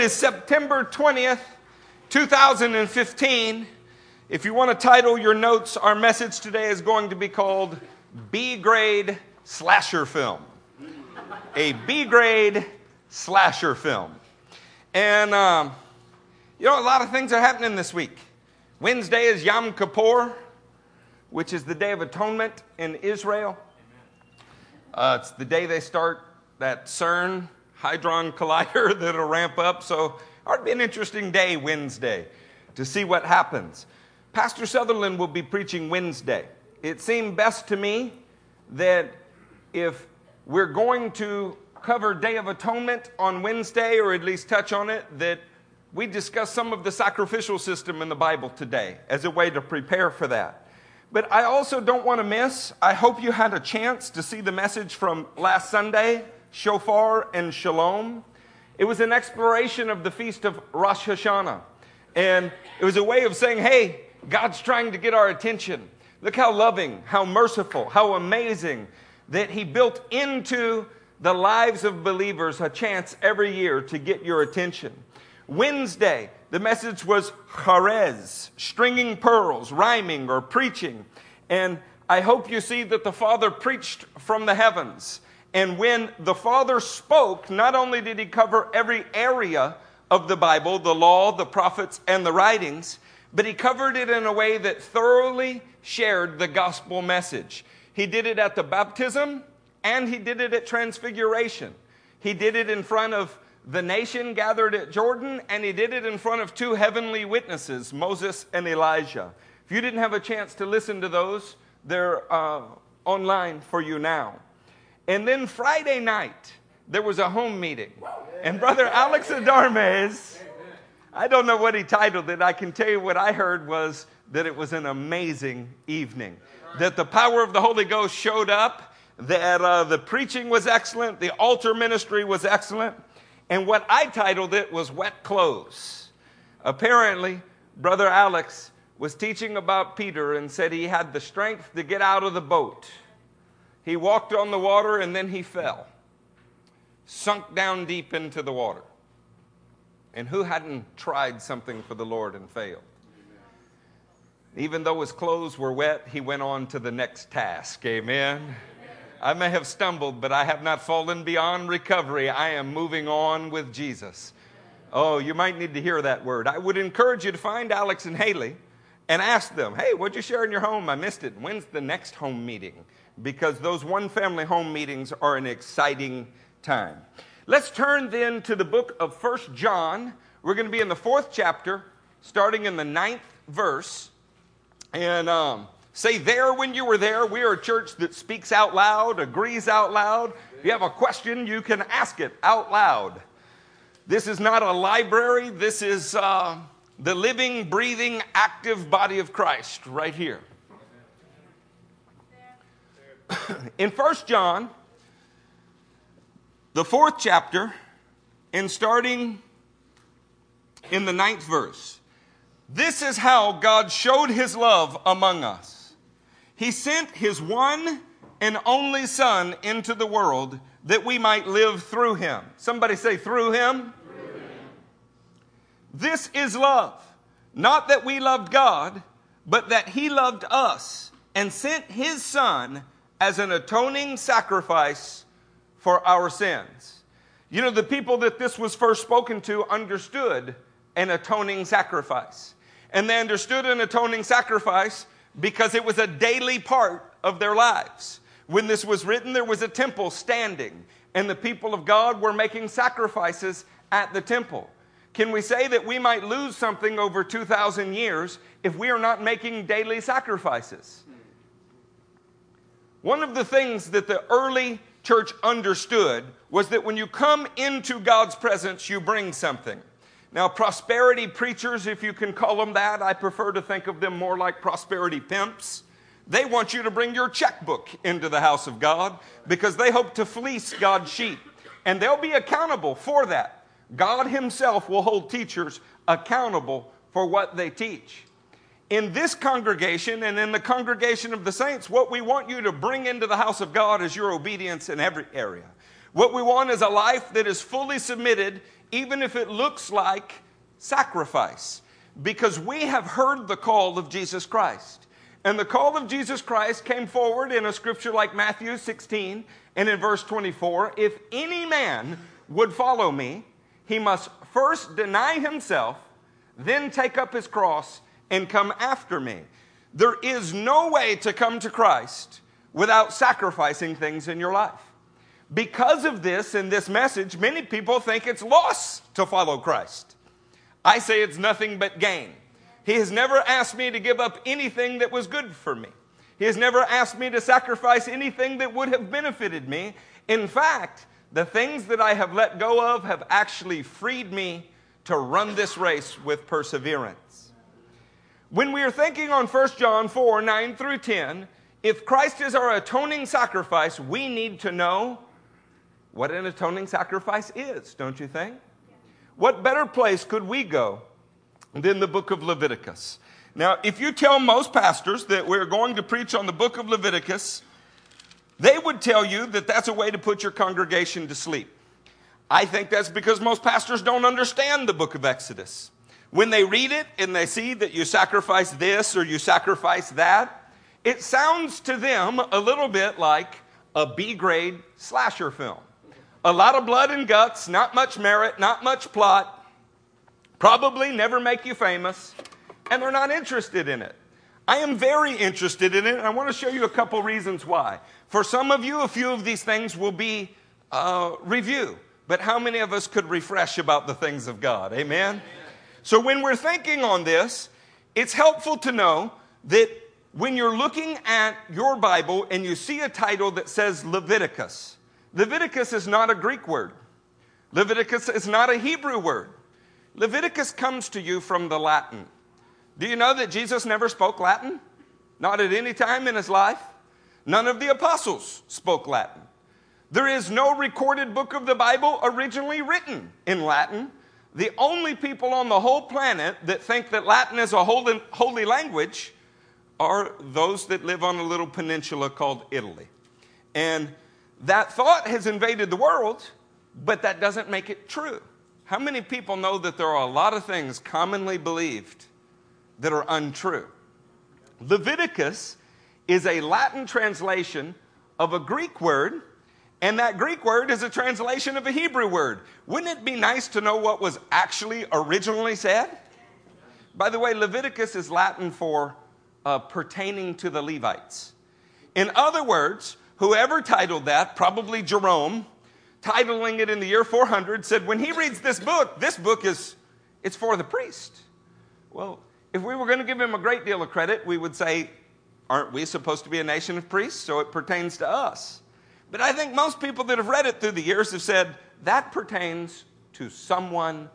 is September 20th, 2015. If you want to title your notes, our message today is going to be called B grade slasher film. A B grade slasher film. And, um, you know, a lot of things are happening this week. Wednesday is Yom Kippur, which is the Day of Atonement in Israel. Uh, it's the day they start that CERN Hadron Collider that'll ramp up. So it'll be an interesting day Wednesday to see what happens. Pastor Sutherland will be preaching Wednesday. It seemed best to me that if we're going to cover Day of Atonement on Wednesday, or at least touch on it, that we discuss some of the sacrificial system in the Bible today as a way to prepare for that. But I also don't want to miss, I hope you had a chance to see the message from last Sunday shofar, and shalom. It was an exploration of the feast of Rosh Hashanah. And it was a way of saying, hey, God's trying to get our attention. Look how loving, how merciful, how amazing that He built into the lives of believers a chance every year to get your attention. Wednesday, the message was charez, stringing pearls, rhyming or preaching. And I hope you see that the Father preached from the heavens and when the Father spoke, not only did he cover every area of the Bible, the law, the prophets, and the writings, but he covered it in a way that thoroughly shared the gospel message. He did it at the baptism and he did it at transfiguration. He did it in front of the nation gathered at Jordan, and he did it in front of two heavenly witnesses, Moses and Elijah. If you didn't have a chance to listen to those, they're uh, online for you now. And then Friday night, there was a home meeting. And Brother Alex Adarmes, I don't know what he titled it. I can tell you what I heard was that it was an amazing evening. That the power of the Holy Ghost showed up, that uh, the preaching was excellent, the altar ministry was excellent. And what I titled it was Wet Clothes. Apparently, Brother Alex was teaching about Peter and said he had the strength to get out of the boat he walked on the water and then he fell, sunk down deep into the water. And who hadn't tried something for the Lord and failed? Even though his clothes were wet, he went on to the next task. Amen. I may have stumbled, but I have not fallen beyond recovery. I am moving on with Jesus. Oh, you might need to hear that word. I would encourage you to find Alex and Haley and ask them, hey, what'd you share in your home? I missed it. When's the next home meeting? Because those one family home meetings are an exciting time. Let's turn then to the book of First John. We're going to be in the fourth chapter, starting in the ninth verse. And um, say there when you were there. We are a church that speaks out loud, agrees out loud. If you have a question, you can ask it out loud. This is not a library, this is uh, the living, breathing, active body of Christ right here. in First John, the fourth chapter, and starting in the ninth verse, this is how God showed his love among us. He sent his one and only Son into the world that we might live through him. Somebody say, through him. Through him. This is love. Not that we loved God, but that he loved us and sent his Son as an atoning sacrifice for our sins. You know, the people that this was first spoken to understood an atoning sacrifice. And they understood an atoning sacrifice because it was a daily part of their lives. When this was written, there was a temple standing, and the people of God were making sacrifices at the temple. Can we say that we might lose something over 2,000 years if we are not making daily sacrifices? One of the things that the early church understood was that when you come into God's presence, you bring something. Now, prosperity preachers, if you can call them that, I prefer to think of them more like prosperity pimps. They want you to bring your checkbook into the house of God because they hope to fleece God's sheep. And they'll be accountable for that. God Himself will hold teachers accountable for what they teach in this congregation and in the congregation of the saints, what we want you to bring into the house of God is your obedience in every area. What we want is a life that is fully submitted even if it looks like sacrifice, because we have heard the call of Jesus Christ. And the call of Jesus Christ came forward in a scripture like Matthew 16 and in verse 24 if any man would follow me, he must first deny himself, then take up his cross and come after me. There is no way to come to Christ without sacrificing things in your life. Because of this and this message, many people think it's loss to follow Christ. I say it's nothing but gain. He has never asked me to give up anything that was good for me. He has never asked me to sacrifice anything that would have benefited me. In fact, the things that I have let go of have actually freed me to run this race with perseverance. When we are thinking on 1 John 4 9 through 10, if Christ is our atoning sacrifice, we need to know what an atoning sacrifice is, don't you think? What better place could we go than the book of Leviticus? Now, if you tell most pastors that we're going to preach on the book of Leviticus, they would tell you that that's a way to put your congregation to sleep. I think that's because most pastors don't understand the book of Exodus. When they read it and they see that you sacrifice this or you sacrifice that, it sounds to them a little bit like a B grade slasher film. A lot of blood and guts, not much merit, not much plot, probably never make you famous, and they're not interested in it. I am very interested in it, and I want to show you a couple reasons why. For some of you, a few of these things will be uh, review, but how many of us could refresh about the things of God? Amen? Amen? So, when we're thinking on this, it's helpful to know that when you're looking at your Bible and you see a title that says Leviticus, Leviticus is not a Greek word. Leviticus is not a Hebrew word. Leviticus comes to you from the Latin. Do you know that Jesus never spoke Latin? Not at any time in his life. None of the apostles spoke Latin. There is no recorded book of the Bible originally written in Latin. The only people on the whole planet that think that Latin is a holy, holy language are those that live on a little peninsula called Italy. And that thought has invaded the world, but that doesn't make it true. How many people know that there are a lot of things commonly believed that are untrue? Leviticus is a Latin translation of a Greek word, and that Greek word is a translation of a Hebrew word. Wouldn't it be nice to know what was actually originally said? By the way, Leviticus is Latin for uh, pertaining to the Levites. In other words, whoever titled that, probably Jerome, titling it in the year 400, said, when he reads this book, this book is, it's for the priest. Well, if we were going to give him a great deal of credit, we would say, aren't we supposed to be a nation of priests? So it pertains to us. But I think most people that have read it through the years have said, that pertains to someone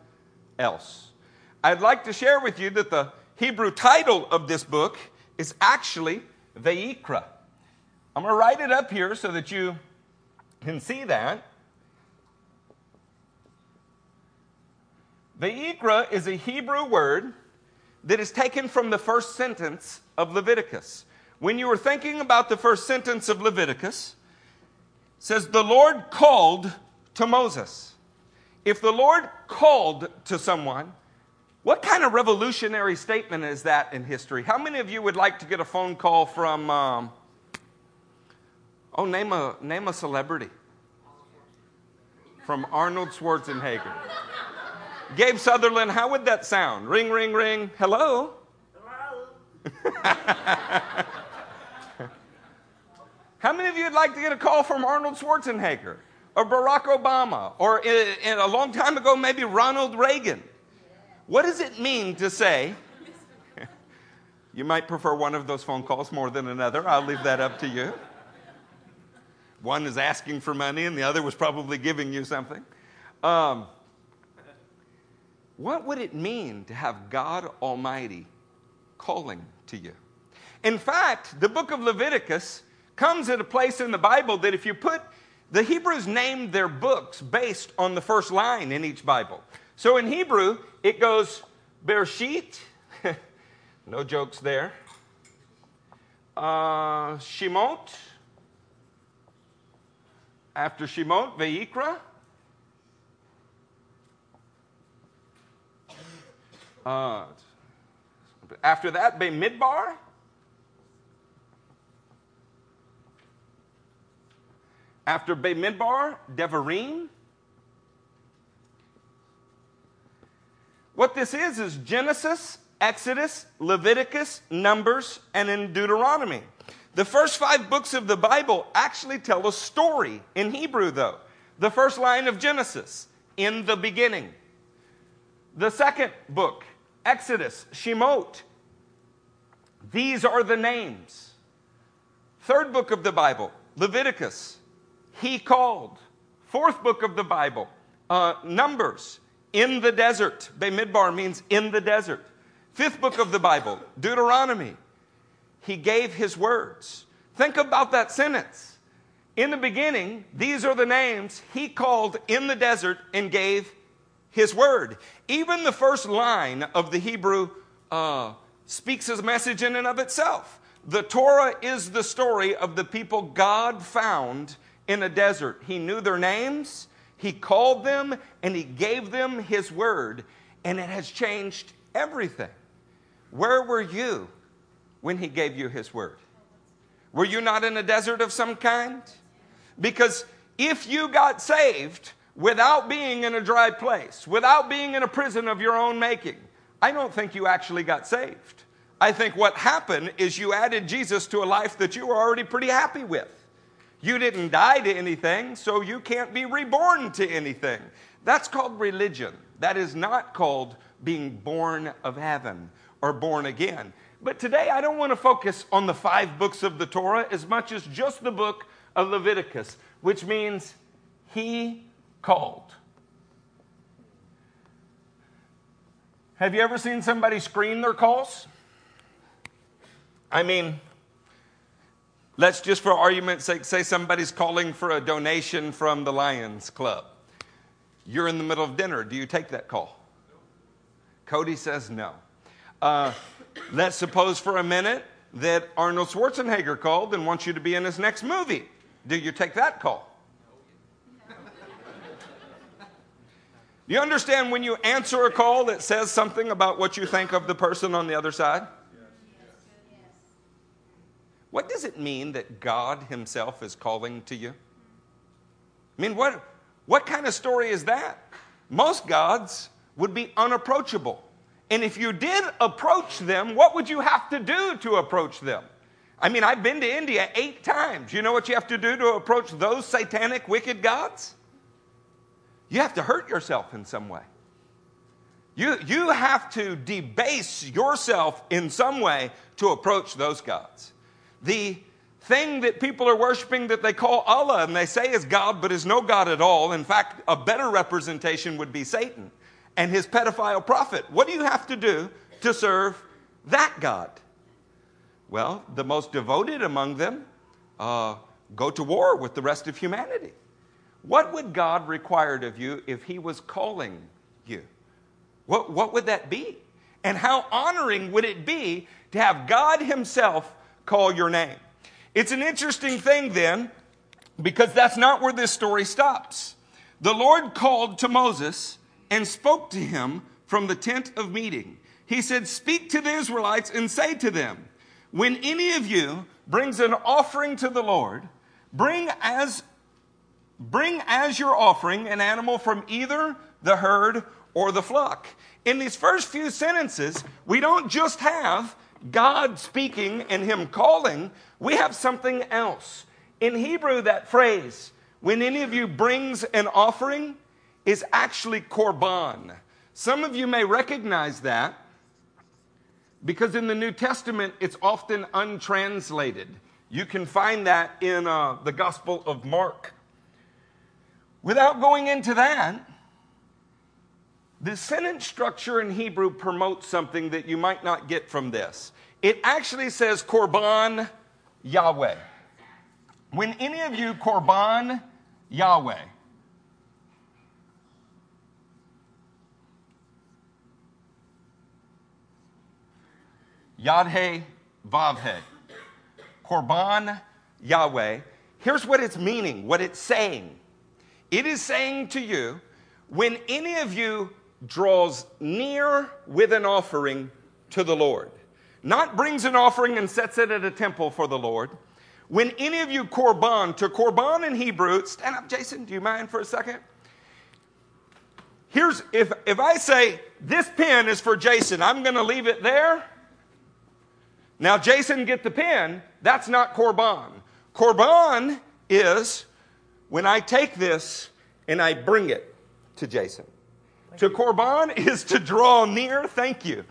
else. I'd like to share with you that the Hebrew title of this book is actually Vayikra. I'm going to write it up here so that you can see that. Vayikra is a Hebrew word that is taken from the first sentence of Leviticus. When you were thinking about the first sentence of Leviticus, says the Lord called to Moses. If the Lord called to someone, what kind of revolutionary statement is that in history? How many of you would like to get a phone call from um, Oh, name a, name a celebrity. From Arnold Schwarzenegger. Gabe Sutherland, how would that sound? Ring, ring, ring. Hello? Hello. how many of you would like to get a call from Arnold Schwarzenegger? Or Barack Obama? Or in, in a long time ago, maybe Ronald Reagan? What does it mean to say, you might prefer one of those phone calls more than another. I'll leave that up to you. One is asking for money, and the other was probably giving you something. Um, what would it mean to have God Almighty calling to you? In fact, the book of Leviticus comes at a place in the Bible that if you put the Hebrews named their books based on the first line in each Bible. So in Hebrew, it goes Bereshit, no jokes there. Uh, Shemot, after Shemot, Vayikra. Uh, after that, Bamidbar. After Bamidbar, Devarim. What this is, is Genesis, Exodus, Leviticus, Numbers, and in Deuteronomy. The first five books of the Bible actually tell a story in Hebrew, though. The first line of Genesis, in the beginning. The second book, Exodus, Shemot. These are the names. Third book of the Bible, Leviticus, he called. Fourth book of the Bible, uh, Numbers, in the desert. Bamidbar means in the desert. Fifth book of the Bible, Deuteronomy, he gave his words. Think about that sentence. In the beginning, these are the names he called in the desert and gave his word. Even the first line of the Hebrew uh, speaks his message in and of itself. The Torah is the story of the people God found in a desert. He knew their names, He called them, and He gave them His word, and it has changed everything. Where were you when He gave you His word? Were you not in a desert of some kind? Because if you got saved without being in a dry place, without being in a prison of your own making, I don't think you actually got saved. I think what happened is you added Jesus to a life that you were already pretty happy with. You didn't die to anything, so you can't be reborn to anything. That's called religion. That is not called being born of heaven or born again. But today I don't want to focus on the five books of the Torah as much as just the book of Leviticus, which means he called. Have you ever seen somebody screen their calls? I mean, let's just for argument's sake say somebody's calling for a donation from the Lions Club. You're in the middle of dinner. Do you take that call? Cody says no. Uh, let's suppose for a minute that Arnold Schwarzenegger called and wants you to be in his next movie. Do you take that call? You understand when you answer a call that says something about what you think of the person on the other side? What does it mean that God Himself is calling to you? I mean, what, what kind of story is that? Most gods would be unapproachable. And if you did approach them, what would you have to do to approach them? I mean, I've been to India eight times. You know what you have to do to approach those satanic, wicked gods? You have to hurt yourself in some way. You, you have to debase yourself in some way to approach those gods. The thing that people are worshiping that they call Allah and they say is God, but is no God at all. In fact, a better representation would be Satan and his pedophile prophet. What do you have to do to serve that God? Well, the most devoted among them uh, go to war with the rest of humanity. What would God require of you if He was calling you? What, what would that be? And how honoring would it be to have God Himself call your name? It's an interesting thing then, because that's not where this story stops. The Lord called to Moses and spoke to him from the tent of meeting. He said, Speak to the Israelites and say to them, When any of you brings an offering to the Lord, bring as bring as your offering an animal from either the herd or the flock. In these first few sentences, we don't just have God speaking and Him calling, we have something else. In Hebrew, that phrase, when any of you brings an offering, is actually korban. Some of you may recognize that because in the New Testament it's often untranslated. You can find that in uh, the Gospel of Mark. Without going into that, the sentence structure in Hebrew promotes something that you might not get from this. It actually says Korban Yahweh. When any of you Korban Yahweh, Yadhe Vavhe. Korban Yahweh. Here's what it's meaning, what it's saying. It is saying to you, when any of you draws near with an offering to the Lord, not brings an offering and sets it at a temple for the Lord. When any of you korban, to korban in Hebrew, stand up, Jason, do you mind for a second? Here's, if, if I say, this pen is for Jason, I'm going to leave it there. Now, Jason, get the pen. That's not korban. Korban is when I take this and I bring it to Jason. To korban is to draw near, thank you.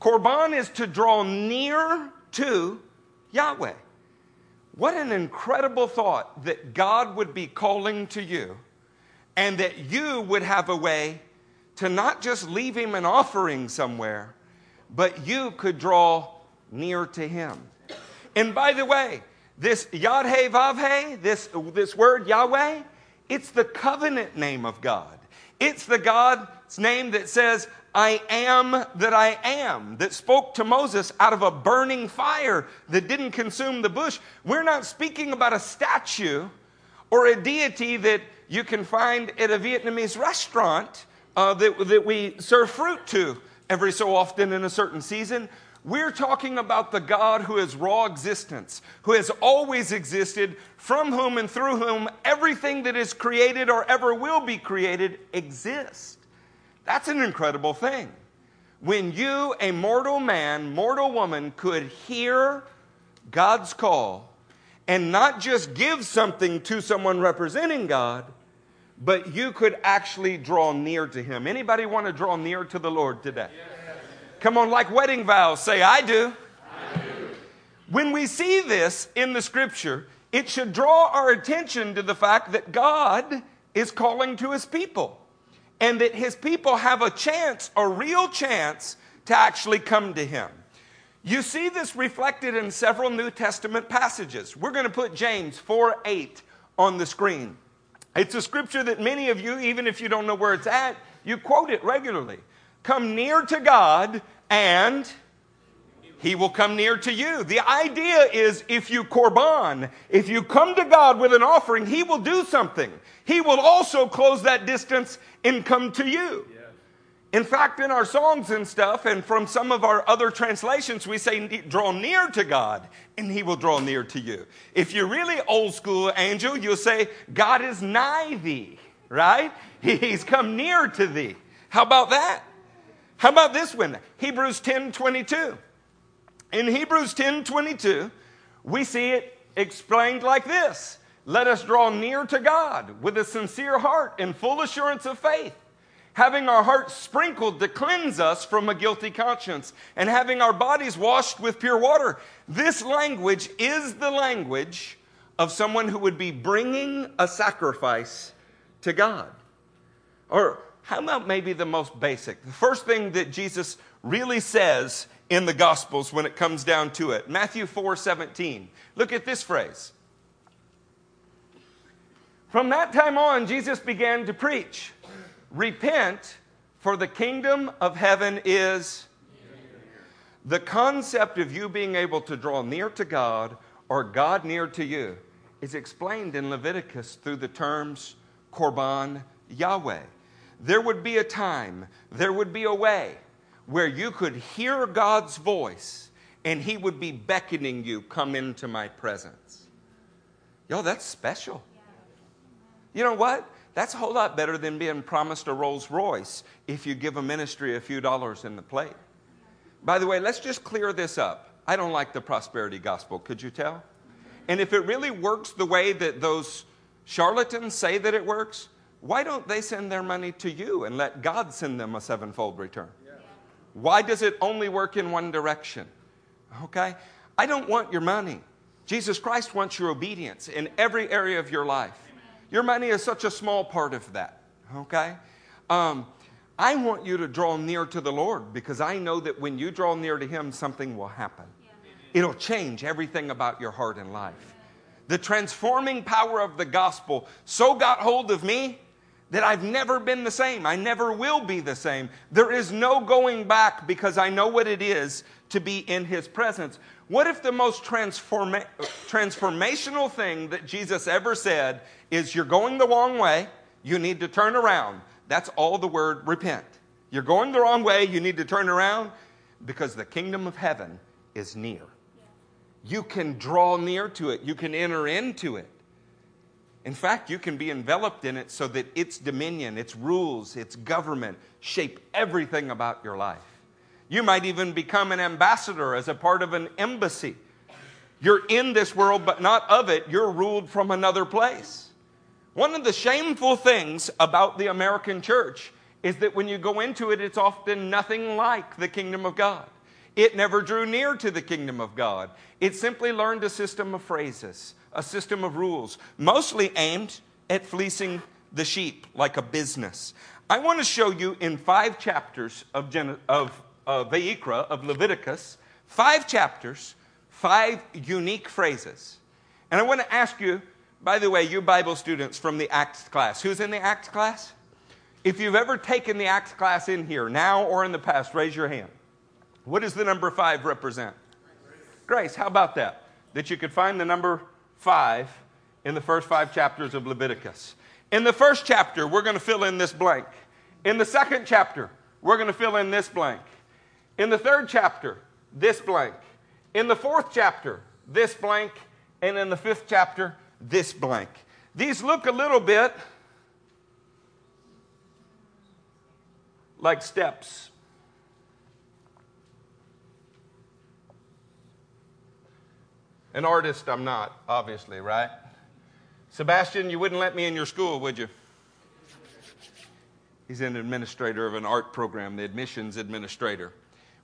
Korban is to draw near to Yahweh. What an incredible thought that God would be calling to you and that you would have a way to not just leave him an offering somewhere, but you could draw near to him. And by the way, this Yad He this, this word Yahweh, it's the covenant name of God. It's the God's name that says, I am that I am, that spoke to Moses out of a burning fire that didn't consume the bush. We're not speaking about a statue or a deity that you can find at a Vietnamese restaurant uh, that, that we serve fruit to every so often in a certain season. We're talking about the God who is raw existence, who has always existed, from whom and through whom everything that is created or ever will be created exists. That's an incredible thing. When you, a mortal man, mortal woman, could hear God's call and not just give something to someone representing God, but you could actually draw near to him. Anybody want to draw near to the Lord today? Come on, like wedding vows, say, I do. I do. When we see this in the scripture, it should draw our attention to the fact that God is calling to his people and that his people have a chance, a real chance, to actually come to him. You see this reflected in several New Testament passages. We're going to put James 4 8 on the screen. It's a scripture that many of you, even if you don't know where it's at, you quote it regularly. Come near to God, and he will come near to you. The idea is if you korban, if you come to God with an offering, he will do something. He will also close that distance and come to you. In fact, in our songs and stuff, and from some of our other translations, we say, draw near to God, and He will draw near to you. If you're really old school, Angel, you'll say, God is nigh thee, right? He's come near to thee. How about that? How about this one? Hebrews 10 22. In Hebrews 10 22, we see it explained like this Let us draw near to God with a sincere heart and full assurance of faith, having our hearts sprinkled to cleanse us from a guilty conscience, and having our bodies washed with pure water. This language is the language of someone who would be bringing a sacrifice to God. Or how about maybe the most basic? The first thing that Jesus really says in the Gospels when it comes down to it Matthew 4 17. Look at this phrase. From that time on, Jesus began to preach Repent, for the kingdom of heaven is. The concept of you being able to draw near to God or God near to you is explained in Leviticus through the terms Korban Yahweh there would be a time, there would be a way where you could hear God's voice and He would be beckoning you, come into my presence. Yo, that's special. You know what? That's a whole lot better than being promised a Rolls Royce if you give a ministry a few dollars in the plate. By the way, let's just clear this up. I don't like the prosperity gospel, could you tell? And if it really works the way that those charlatans say that it works, why don't they send their money to you and let God send them a sevenfold return? Why does it only work in one direction? Okay? I don't want your money. Jesus Christ wants your obedience in every area of your life. Your money is such a small part of that. Okay? Um, I want you to draw near to the Lord because I know that when you draw near to Him, something will happen. It'll change everything about your heart and life. The transforming power of the gospel so got hold of me that I've never been the same. I never will be the same. There is no going back because I know what it is to be in His presence. What if the most transforma- transformational thing that Jesus ever said is, You're going the wrong way, you need to turn around? That's all the word repent. You're going the wrong way. You need to turn around because the kingdom of heaven is near. You can draw near to it, you can enter into it. In fact, you can be enveloped in it so that its dominion, its rules, its government shape everything about your life. You might even become an ambassador as a part of an embassy. You're in this world, but not of it. You're ruled from another place. One of the shameful things about the American church is that when you go into it, it's often nothing like the kingdom of God. It never drew near to the kingdom of God. It simply learned a system of phrases, a system of rules, mostly aimed at fleecing the sheep like a business. I want to show you in five chapters of, Gen- of uh, Vayikra, of Leviticus, five chapters, five unique phrases. And I want to ask you, by the way, you Bible students from the Acts class, who's in the Acts class? If you've ever taken the Acts class in here, now or in the past, raise your hand. What does the number five represent? Grace. How about that? That you could find the number five in the first five chapters of Leviticus. In the first chapter, we're going to fill in this blank. In the second chapter, we're going to fill in this blank. In the third chapter, this blank. In the fourth chapter, this blank. And in the fifth chapter, this blank. These look a little bit like steps. An artist, I'm not, obviously, right? Sebastian, you wouldn't let me in your school, would you? He's an administrator of an art program, the admissions administrator.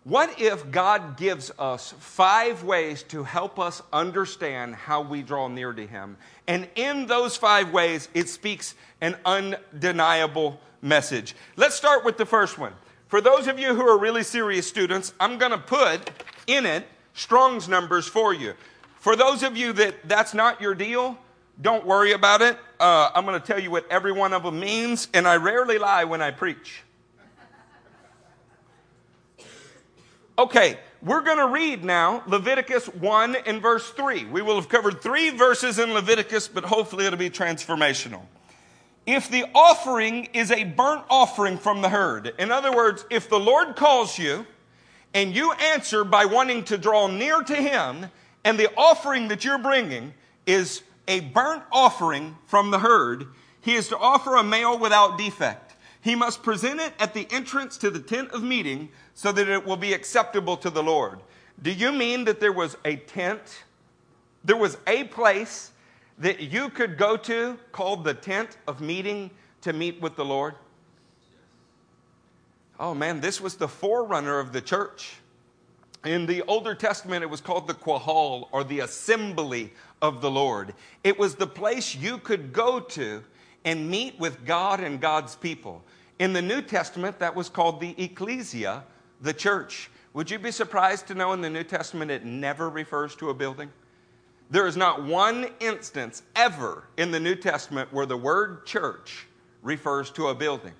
What if God gives us five ways to help us understand how we draw near to Him? And in those five ways, it speaks an undeniable message. Let's start with the first one. For those of you who are really serious students, I'm going to put in it Strong's numbers for you. For those of you that that's not your deal, don't worry about it. Uh, I'm going to tell you what every one of them means, and I rarely lie when I preach. Okay, we're going to read now Leviticus 1 and verse 3. We will have covered three verses in Leviticus, but hopefully it'll be transformational. If the offering is a burnt offering from the herd, in other words, if the Lord calls you and you answer by wanting to draw near to Him, and the offering that you're bringing is a burnt offering from the herd, he is to offer a male without defect. He must present it at the entrance to the tent of meeting so that it will be acceptable to the Lord. Do you mean that there was a tent? There was a place that you could go to called the tent of meeting to meet with the Lord? Oh man, this was the forerunner of the church. In the Older Testament, it was called the Qahal or the assembly of the Lord. It was the place you could go to and meet with God and God's people. In the New Testament, that was called the ecclesia, the church. Would you be surprised to know in the New Testament it never refers to a building? There is not one instance ever in the New Testament where the word church refers to a building.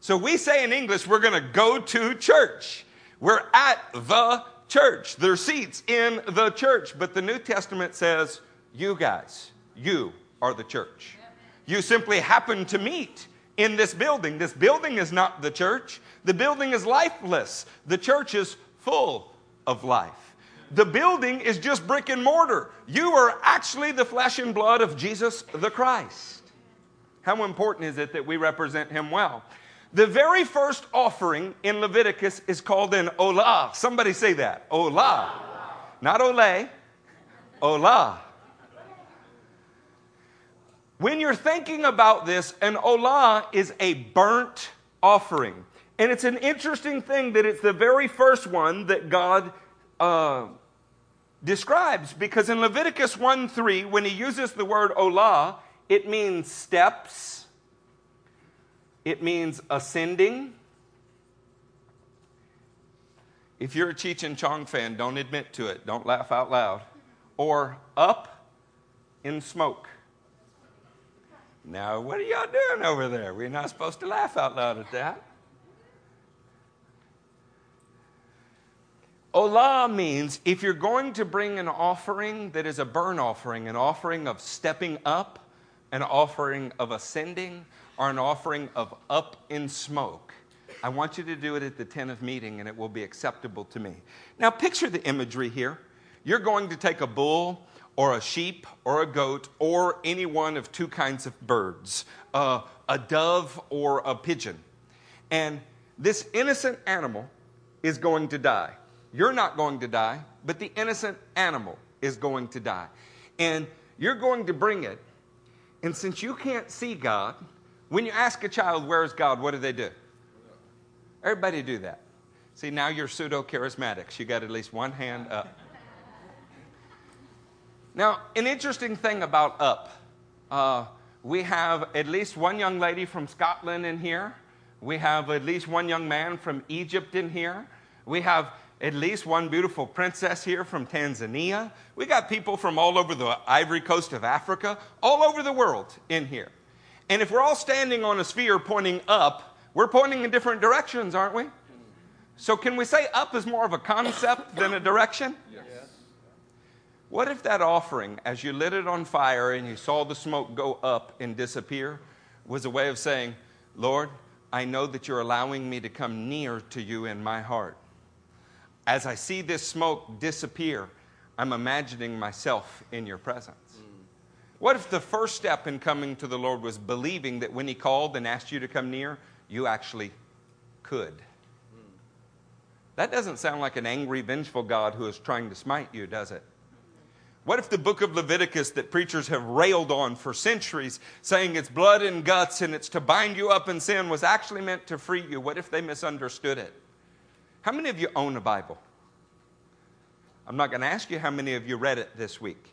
So we say in English, we're going to go to church. We're at the church. their seats in the church. But the New Testament says, you guys, you are the church. You simply happen to meet in this building. This building is not the church. The building is lifeless. The church is full of life. The building is just brick and mortar. You are actually the flesh and blood of Jesus the Christ. How important is it that we represent him well? The very first offering in Leviticus is called an olah. Somebody say that. Olah. Not ole. Olah. When you're thinking about this, an olah is a burnt offering. And it's an interesting thing that it's the very first one that God uh, describes because in Leviticus 1 3, when he uses the word olah, it means steps it means ascending. If you're a Cheech and Chong fan, don't admit to it. Don't laugh out loud. Or up in smoke. Now, what are y'all doing over there? We're not supposed to laugh out loud at that. Olah means if you're going to bring an offering that is a burn offering, an offering of stepping up, an offering of ascending, or an offering of up in smoke. I want you to do it at the tent of meeting and it will be acceptable to me. Now, picture the imagery here. You're going to take a bull or a sheep or a goat or any one of two kinds of birds, uh, a dove or a pigeon. And this innocent animal is going to die. You're not going to die, but the innocent animal is going to die. And you're going to bring it. And since you can't see God, when you ask a child, Where's God? what do they do? Everybody do that. See, now you're pseudo charismatics. You got at least one hand up. Now, an interesting thing about up uh, we have at least one young lady from Scotland in here. We have at least one young man from Egypt in here. We have at least one beautiful princess here from Tanzania. We got people from all over the ivory coast of Africa, all over the world in here. And if we're all standing on a sphere pointing up, we're pointing in different directions, aren't we? So, can we say up is more of a concept than a direction? Yes. What if that offering, as you lit it on fire and you saw the smoke go up and disappear, was a way of saying, Lord, I know that you're allowing me to come near to you in my heart. As I see this smoke disappear, I'm imagining myself in your presence. What if the first step in coming to the Lord was believing that when He called and asked you to come near, you actually could? That doesn't sound like an angry, vengeful God who is trying to smite you, does it? What if the book of Leviticus that preachers have railed on for centuries, saying it's blood and guts and it's to bind you up in sin, was actually meant to free you? What if they misunderstood it? How many of you own a Bible? I'm not going to ask you how many of you read it this week,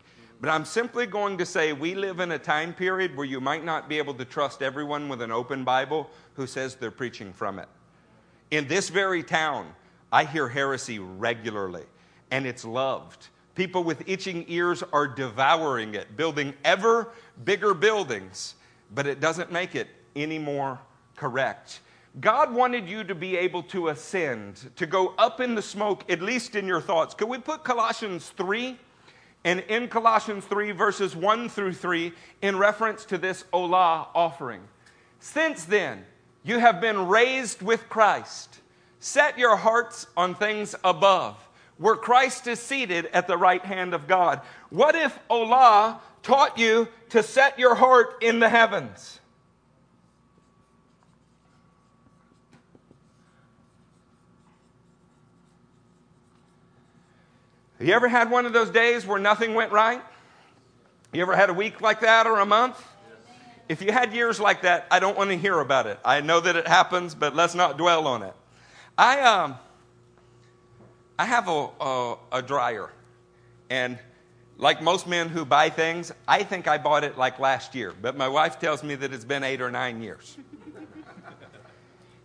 but I'm simply going to say we live in a time period where you might not be able to trust everyone with an open Bible who says they're preaching from it. In this very town, I hear heresy regularly, and it's loved People with itching ears are devouring it, building ever bigger buildings, but it doesn't make it any more correct. God wanted you to be able to ascend, to go up in the smoke, at least in your thoughts. Could we put Colossians 3? And in Colossians 3, verses 1 through 3, in reference to this Olah offering. Since then, you have been raised with Christ. Set your hearts on things above where Christ is seated at the right hand of God. What if Olah taught you to set your heart in the heavens? Have you ever had one of those days where nothing went right? You ever had a week like that or a month? If you had years like that, I don't want to hear about it. I know that it happens, but let's not dwell on it. I um I have a, a, a dryer, and like most men who buy things, I think I bought it like last year, but my wife tells me that it's been eight or nine years.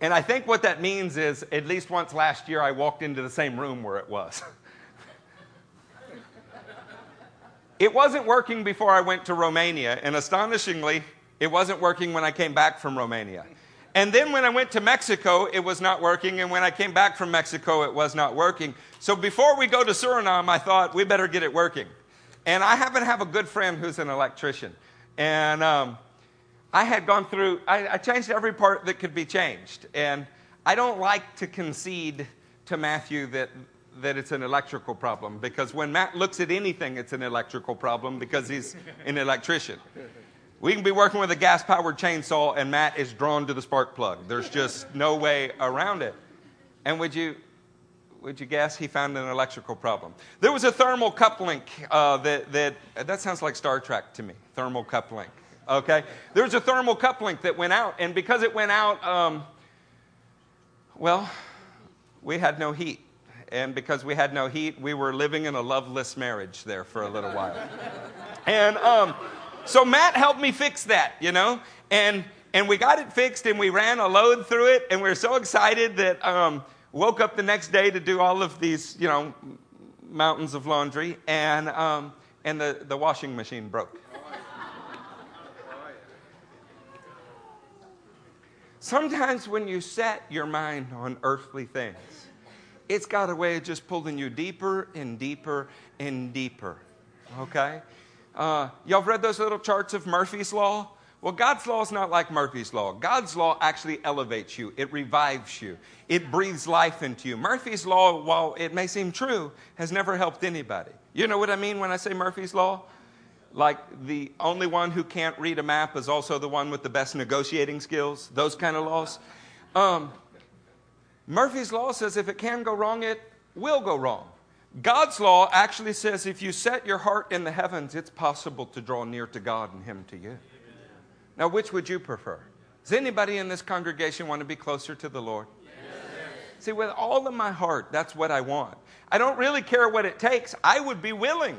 and I think what that means is at least once last year I walked into the same room where it was. it wasn't working before I went to Romania, and astonishingly, it wasn't working when I came back from Romania. And then when I went to Mexico, it was not working. And when I came back from Mexico, it was not working. So before we go to Suriname, I thought we better get it working. And I happen to have a good friend who's an electrician. And um, I had gone through, I, I changed every part that could be changed. And I don't like to concede to Matthew that, that it's an electrical problem because when Matt looks at anything, it's an electrical problem because he's an electrician. We can be working with a gas powered chainsaw and Matt is drawn to the spark plug. There's just no way around it. And would you, would you guess he found an electrical problem? There was a thermal coupling uh, that, that, that sounds like Star Trek to me, thermal coupling. Okay? There was a thermal coupling that went out, and because it went out, um, well, we had no heat. And because we had no heat, we were living in a loveless marriage there for a little while. and um, so Matt helped me fix that, you know, and and we got it fixed and we ran a load through it and we were so excited that um, woke up the next day to do all of these, you know, mountains of laundry and um, and the, the washing machine broke. Sometimes when you set your mind on earthly things, it's got a way of just pulling you deeper and deeper and deeper. Okay? Uh, y'all read those little charts of Murphy's Law? Well, God's law is not like Murphy's law. God's law actually elevates you, it revives you, it breathes life into you. Murphy's law, while it may seem true, has never helped anybody. You know what I mean when I say Murphy's law? Like the only one who can't read a map is also the one with the best negotiating skills, those kind of laws. Um, Murphy's law says if it can go wrong, it will go wrong. God's law actually says if you set your heart in the heavens, it's possible to draw near to God and Him to you. Now, which would you prefer? Does anybody in this congregation want to be closer to the Lord? Yes. See, with all of my heart, that's what I want. I don't really care what it takes. I would be willing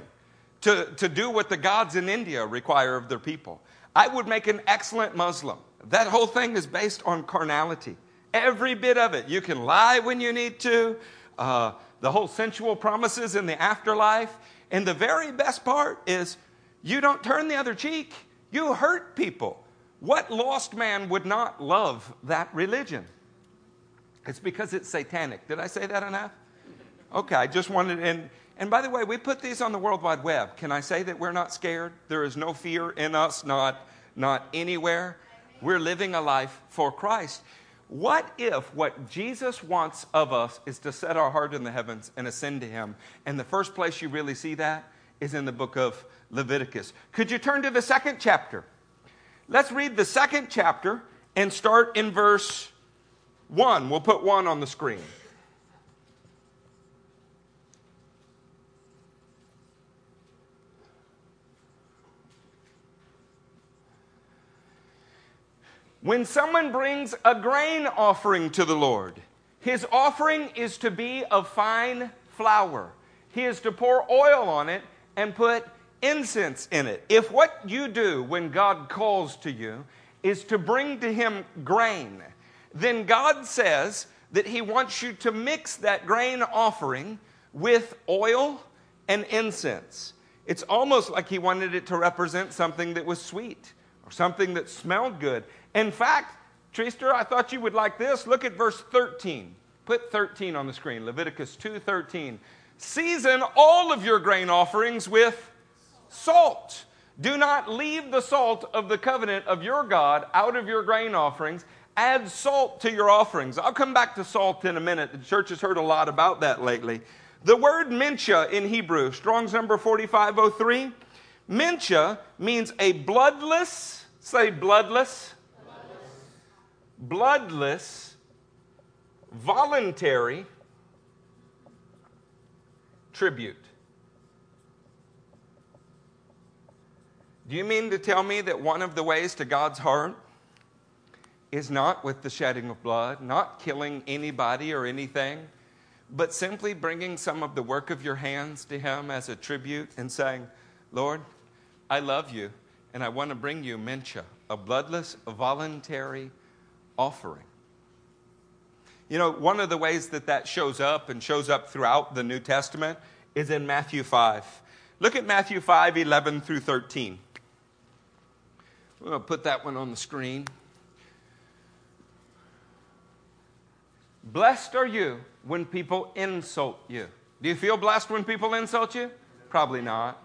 to, to do what the gods in India require of their people. I would make an excellent Muslim. That whole thing is based on carnality. Every bit of it. You can lie when you need to. Uh, the whole sensual promises in the afterlife. And the very best part is you don't turn the other cheek, you hurt people. What lost man would not love that religion? It's because it's satanic. Did I say that enough? Okay, I just wanted, and, and by the way, we put these on the World Wide Web. Can I say that we're not scared? There is no fear in us, not, not anywhere. We're living a life for Christ. What if what Jesus wants of us is to set our heart in the heavens and ascend to Him? And the first place you really see that is in the book of Leviticus. Could you turn to the second chapter? Let's read the second chapter and start in verse 1. We'll put 1 on the screen. When someone brings a grain offering to the Lord, his offering is to be of fine flour. He is to pour oil on it and put incense in it. If what you do when God calls to you is to bring to him grain, then God says that he wants you to mix that grain offering with oil and incense. It's almost like he wanted it to represent something that was sweet or something that smelled good. In fact, Treester, I thought you would like this. Look at verse 13. Put 13 on the screen. Leviticus 2:13. Season all of your grain offerings with salt. Do not leave the salt of the covenant of your God out of your grain offerings. Add salt to your offerings. I'll come back to salt in a minute. The church has heard a lot about that lately. The word mincha in Hebrew, Strong's number 4503, mincha means a bloodless, say bloodless, bloodless, voluntary tribute. Do you mean to tell me that one of the ways to God's heart is not with the shedding of blood, not killing anybody or anything, but simply bringing some of the work of your hands to Him as a tribute and saying, Lord, I love you and I want to bring you mincha, a bloodless, voluntary offering. You know, one of the ways that that shows up and shows up throughout the New Testament is in Matthew 5. Look at Matthew 5 11 through 13. We're going to put that one on the screen. Blessed are you when people insult you. Do you feel blessed when people insult you? Probably not.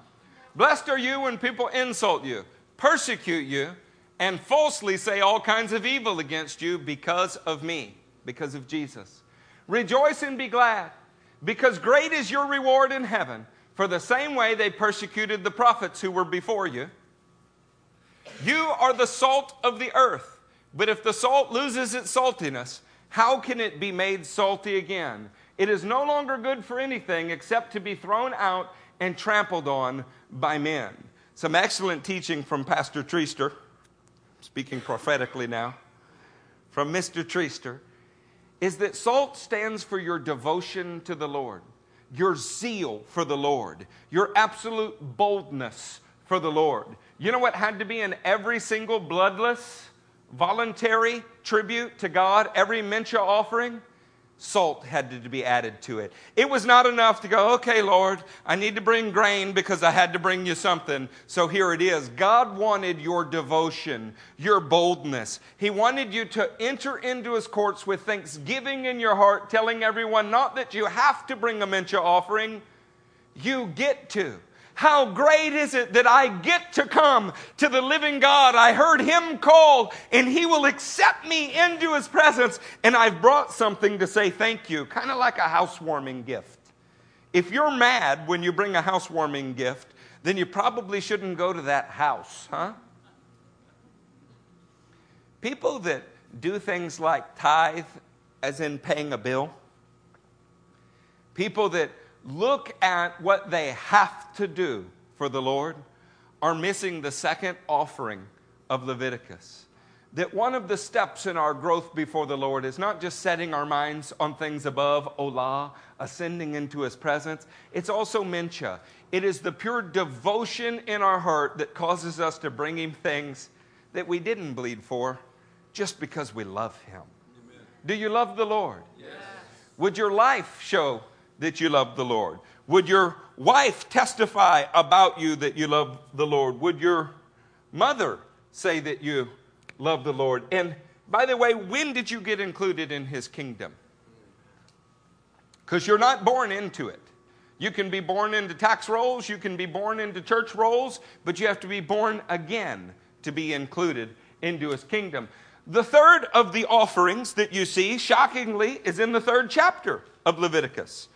Blessed are you when people insult you, persecute you, and falsely say all kinds of evil against you because of me, because of Jesus. Rejoice and be glad, because great is your reward in heaven. For the same way they persecuted the prophets who were before you. You are the salt of the earth, but if the salt loses its saltiness, how can it be made salty again? It is no longer good for anything except to be thrown out and trampled on by men. Some excellent teaching from Pastor Treester speaking prophetically now, from Mr. Treester, is that salt stands for your devotion to the Lord, your zeal for the Lord, your absolute boldness for the Lord. You know what had to be in every single bloodless, voluntary tribute to God, every mincha offering? Salt had to be added to it. It was not enough to go, okay, Lord, I need to bring grain because I had to bring you something. So here it is. God wanted your devotion, your boldness. He wanted you to enter into his courts with thanksgiving in your heart, telling everyone not that you have to bring a mincha offering, you get to. How great is it that I get to come to the living God? I heard him call and he will accept me into his presence. And I've brought something to say thank you, kind of like a housewarming gift. If you're mad when you bring a housewarming gift, then you probably shouldn't go to that house, huh? People that do things like tithe, as in paying a bill, people that look at what they have to do for the Lord are missing the second offering of Leviticus. That one of the steps in our growth before the Lord is not just setting our minds on things above, Olah, ascending into His presence, it's also Mincha. It is the pure devotion in our heart that causes us to bring Him things that we didn't bleed for just because we love Him. Amen. Do you love the Lord? Yes. Would your life show that you love the Lord? Would your wife testify about you that you love the Lord? Would your mother say that you love the Lord? And by the way, when did you get included in his kingdom? Because you're not born into it. You can be born into tax rolls, you can be born into church rolls, but you have to be born again to be included into his kingdom. The third of the offerings that you see, shockingly, is in the third chapter of Leviticus.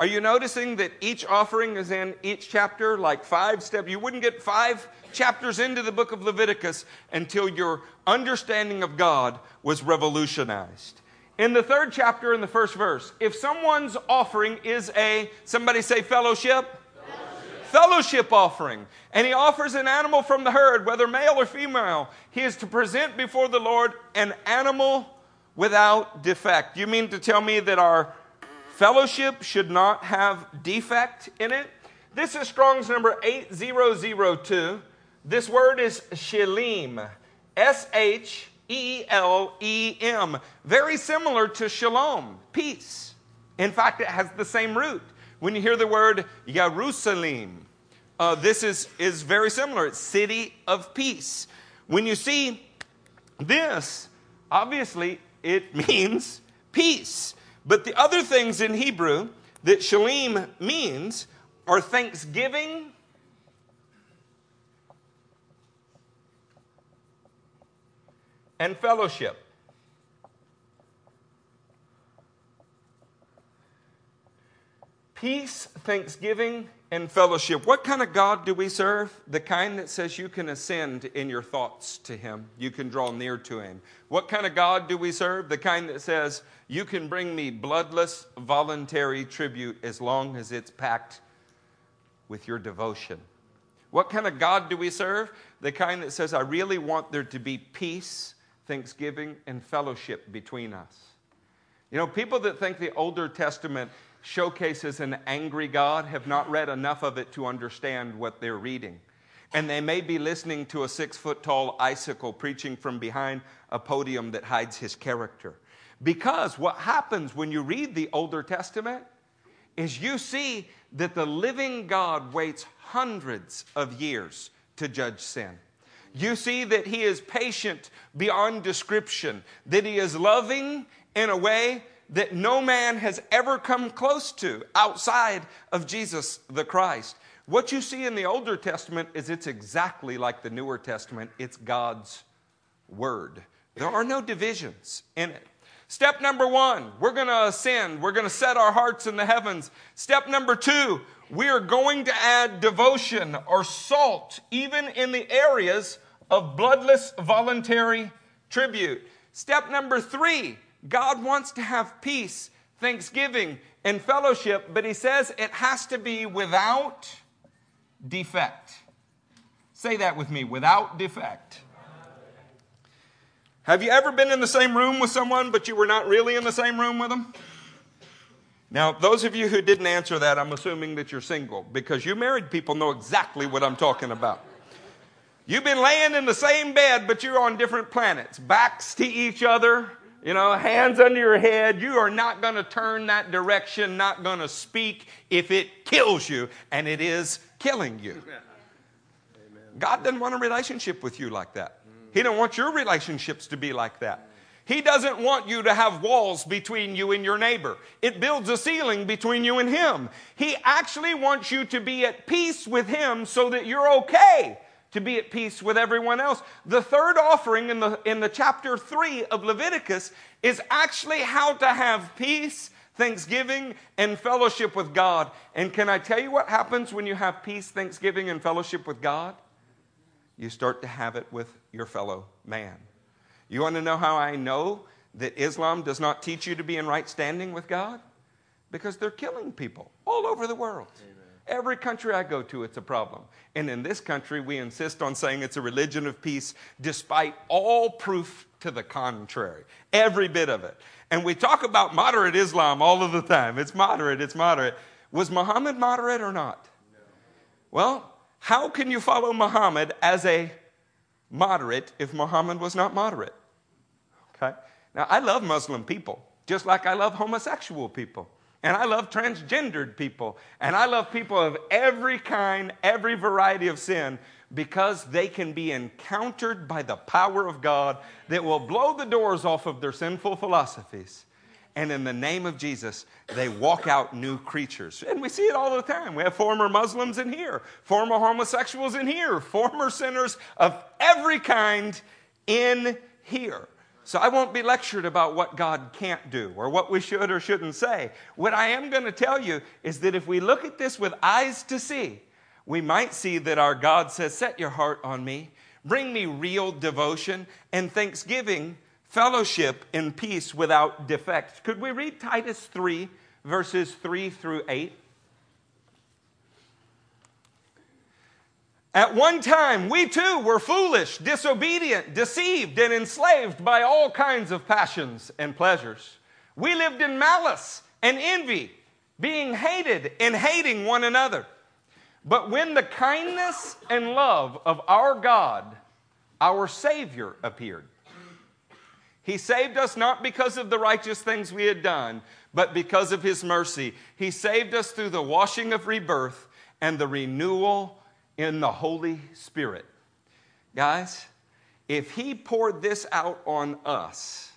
Are you noticing that each offering is in each chapter, like five steps? You wouldn't get five chapters into the book of Leviticus until your understanding of God was revolutionized. In the third chapter, in the first verse, if someone's offering is a, somebody say fellowship, fellowship offering, and he offers an animal from the herd, whether male or female, he is to present before the Lord an animal without defect. You mean to tell me that our fellowship should not have defect in it? This is Strong's number 8002. This word is shalem, S H E L E M. Very similar to shalom, peace. In fact, it has the same root. When you hear the word Jerusalem, uh, this is, is very similar. It's city of peace. When you see this, obviously it means peace. But the other things in Hebrew that shalem means are thanksgiving and fellowship. Peace, thanksgiving, and fellowship. What kind of God do we serve? The kind that says you can ascend in your thoughts to Him, you can draw near to Him. What kind of God do we serve? The kind that says you can bring me bloodless, voluntary tribute as long as it's packed with your devotion. What kind of God do we serve? The kind that says, I really want there to be peace, thanksgiving, and fellowship between us. You know, people that think the Older Testament showcases an angry God have not read enough of it to understand what they're reading. And they may be listening to a six foot tall icicle preaching from behind a podium that hides his character. Because what happens when you read the Older Testament is you see that the living God waits hundreds of years to judge sin. You see that he is patient beyond description, that he is loving in a way that no man has ever come close to outside of Jesus the Christ. What you see in the Older Testament is it's exactly like the Newer Testament, it's God's Word. There are no divisions in it. Step number one, we're going to ascend. We're going to set our hearts in the heavens. Step number two, we are going to add devotion or salt, even in the areas of bloodless voluntary tribute. Step number three, God wants to have peace, thanksgiving, and fellowship, but He says it has to be without defect. Say that with me without defect. Have you ever been in the same room with someone, but you were not really in the same room with them? Now, those of you who didn't answer that, I'm assuming that you're single because you married people know exactly what I'm talking about. You've been laying in the same bed, but you're on different planets, backs to each other, you know, hands under your head. You are not going to turn that direction, not going to speak if it kills you, and it is killing you. God doesn't want a relationship with you like that. He doesn't want your relationships to be like that. He doesn't want you to have walls between you and your neighbor. It builds a ceiling between you and him. He actually wants you to be at peace with him so that you're okay to be at peace with everyone else. The third offering in the, in the chapter 3 of Leviticus is actually how to have peace, thanksgiving, and fellowship with God. And can I tell you what happens when you have peace, thanksgiving, and fellowship with God? You start to have it with your fellow man. You want to know how I know that Islam does not teach you to be in right standing with God? Because they're killing people all over the world. Amen. Every country I go to, it's a problem. And in this country, we insist on saying it's a religion of peace despite all proof to the contrary. Every bit of it. And we talk about moderate Islam all of the time. It's moderate, it's moderate. Was Muhammad moderate or not? No. Well, how can you follow Muhammad as a moderate if Muhammad was not moderate? Okay? Now, I love Muslim people, just like I love homosexual people. And I love transgendered people. And I love people of every kind, every variety of sin because they can be encountered by the power of God that will blow the doors off of their sinful philosophies. And in the name of Jesus, they walk out new creatures. And we see it all the time. We have former Muslims in here, former homosexuals in here, former sinners of every kind in here. So I won't be lectured about what God can't do or what we should or shouldn't say. What I am going to tell you is that if we look at this with eyes to see, we might see that our God says, Set your heart on me, bring me real devotion and thanksgiving, fellowship, and peace without defect. Could we read Titus 3, verses 3 through 8? At one time, we too were foolish, disobedient, deceived, and enslaved by all kinds of passions and pleasures. We lived in malice and envy, being hated and hating one another. But when the kindness and love of our God, our Savior, appeared, He saved us not because of the righteous things we had done, but because of His mercy. He saved us through the washing of rebirth and the renewal in the Holy Spirit. Guys, if He poured this out on us,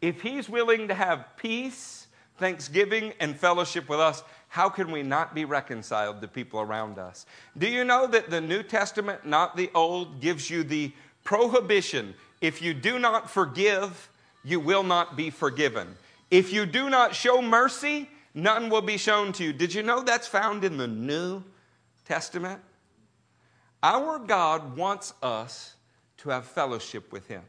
if He's willing to have peace, thanksgiving, and fellowship with us, how can we not be reconciled to people around us? Do you know that the New Testament, not the Old, gives you the prohibition if you do not forgive, you will not be forgiven. If you do not show mercy, none will be shown to you. Did you know that's found in the New Testament? Our God wants us to have fellowship with Him.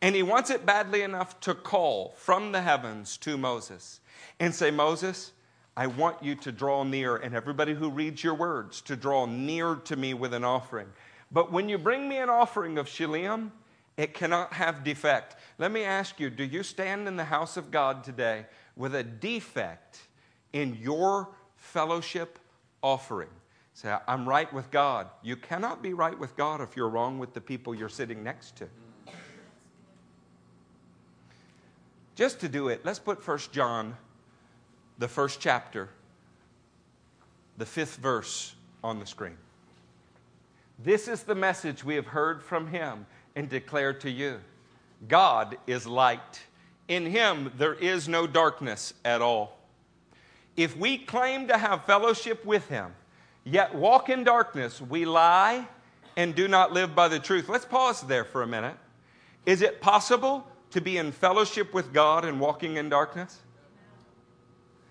And He wants it badly enough to call from the heavens to Moses and say, Moses, I want you to draw near, and everybody who reads your words to draw near to me with an offering. But when you bring me an offering of shillim, it cannot have defect. Let me ask you do you stand in the house of God today with a defect in your fellowship offering? Say, I'm right with God. You cannot be right with God if you're wrong with the people you're sitting next to. Just to do it, let's put First John, the first chapter, the fifth verse on the screen. This is the message we have heard from him and declare to you God is light. In him there is no darkness at all. If we claim to have fellowship with him, yet walk in darkness, we lie and do not live by the truth. Let's pause there for a minute. Is it possible to be in fellowship with God and walking in darkness?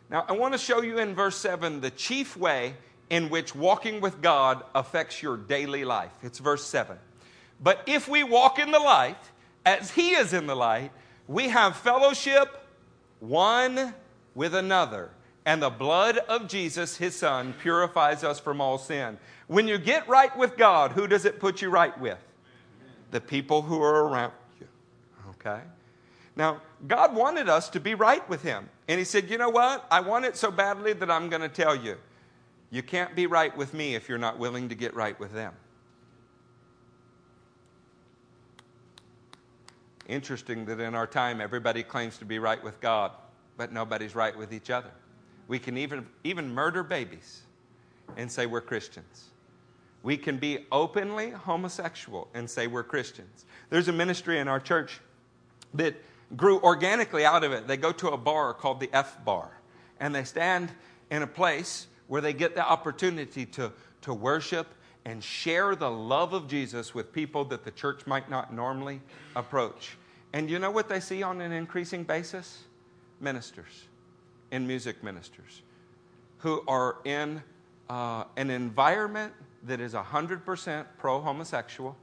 Now, I want to show you in verse 7 the chief way in which walking with God affects your daily life. It's verse 7. But if we walk in the light, as He is in the light, we have fellowship one with another and the blood of Jesus, his son, purifies us from all sin. When you get right with God, who does it put you right with? The people who are around you. Okay? Now, God wanted us to be right with him. And he said, You know what? I want it so badly that I'm going to tell you. You can't be right with me if you're not willing to get right with them. Interesting that in our time, everybody claims to be right with God, but nobody's right with each other. We can even, even murder babies and say we're Christians. We can be openly homosexual and say we're Christians. There's a ministry in our church that grew organically out of it. They go to a bar called the F Bar, and they stand in a place where they get the opportunity to, to worship and share the love of Jesus with people that the church might not normally approach. And you know what they see on an increasing basis? Ministers and music ministers who are in uh, an environment that is 100% pro homosexual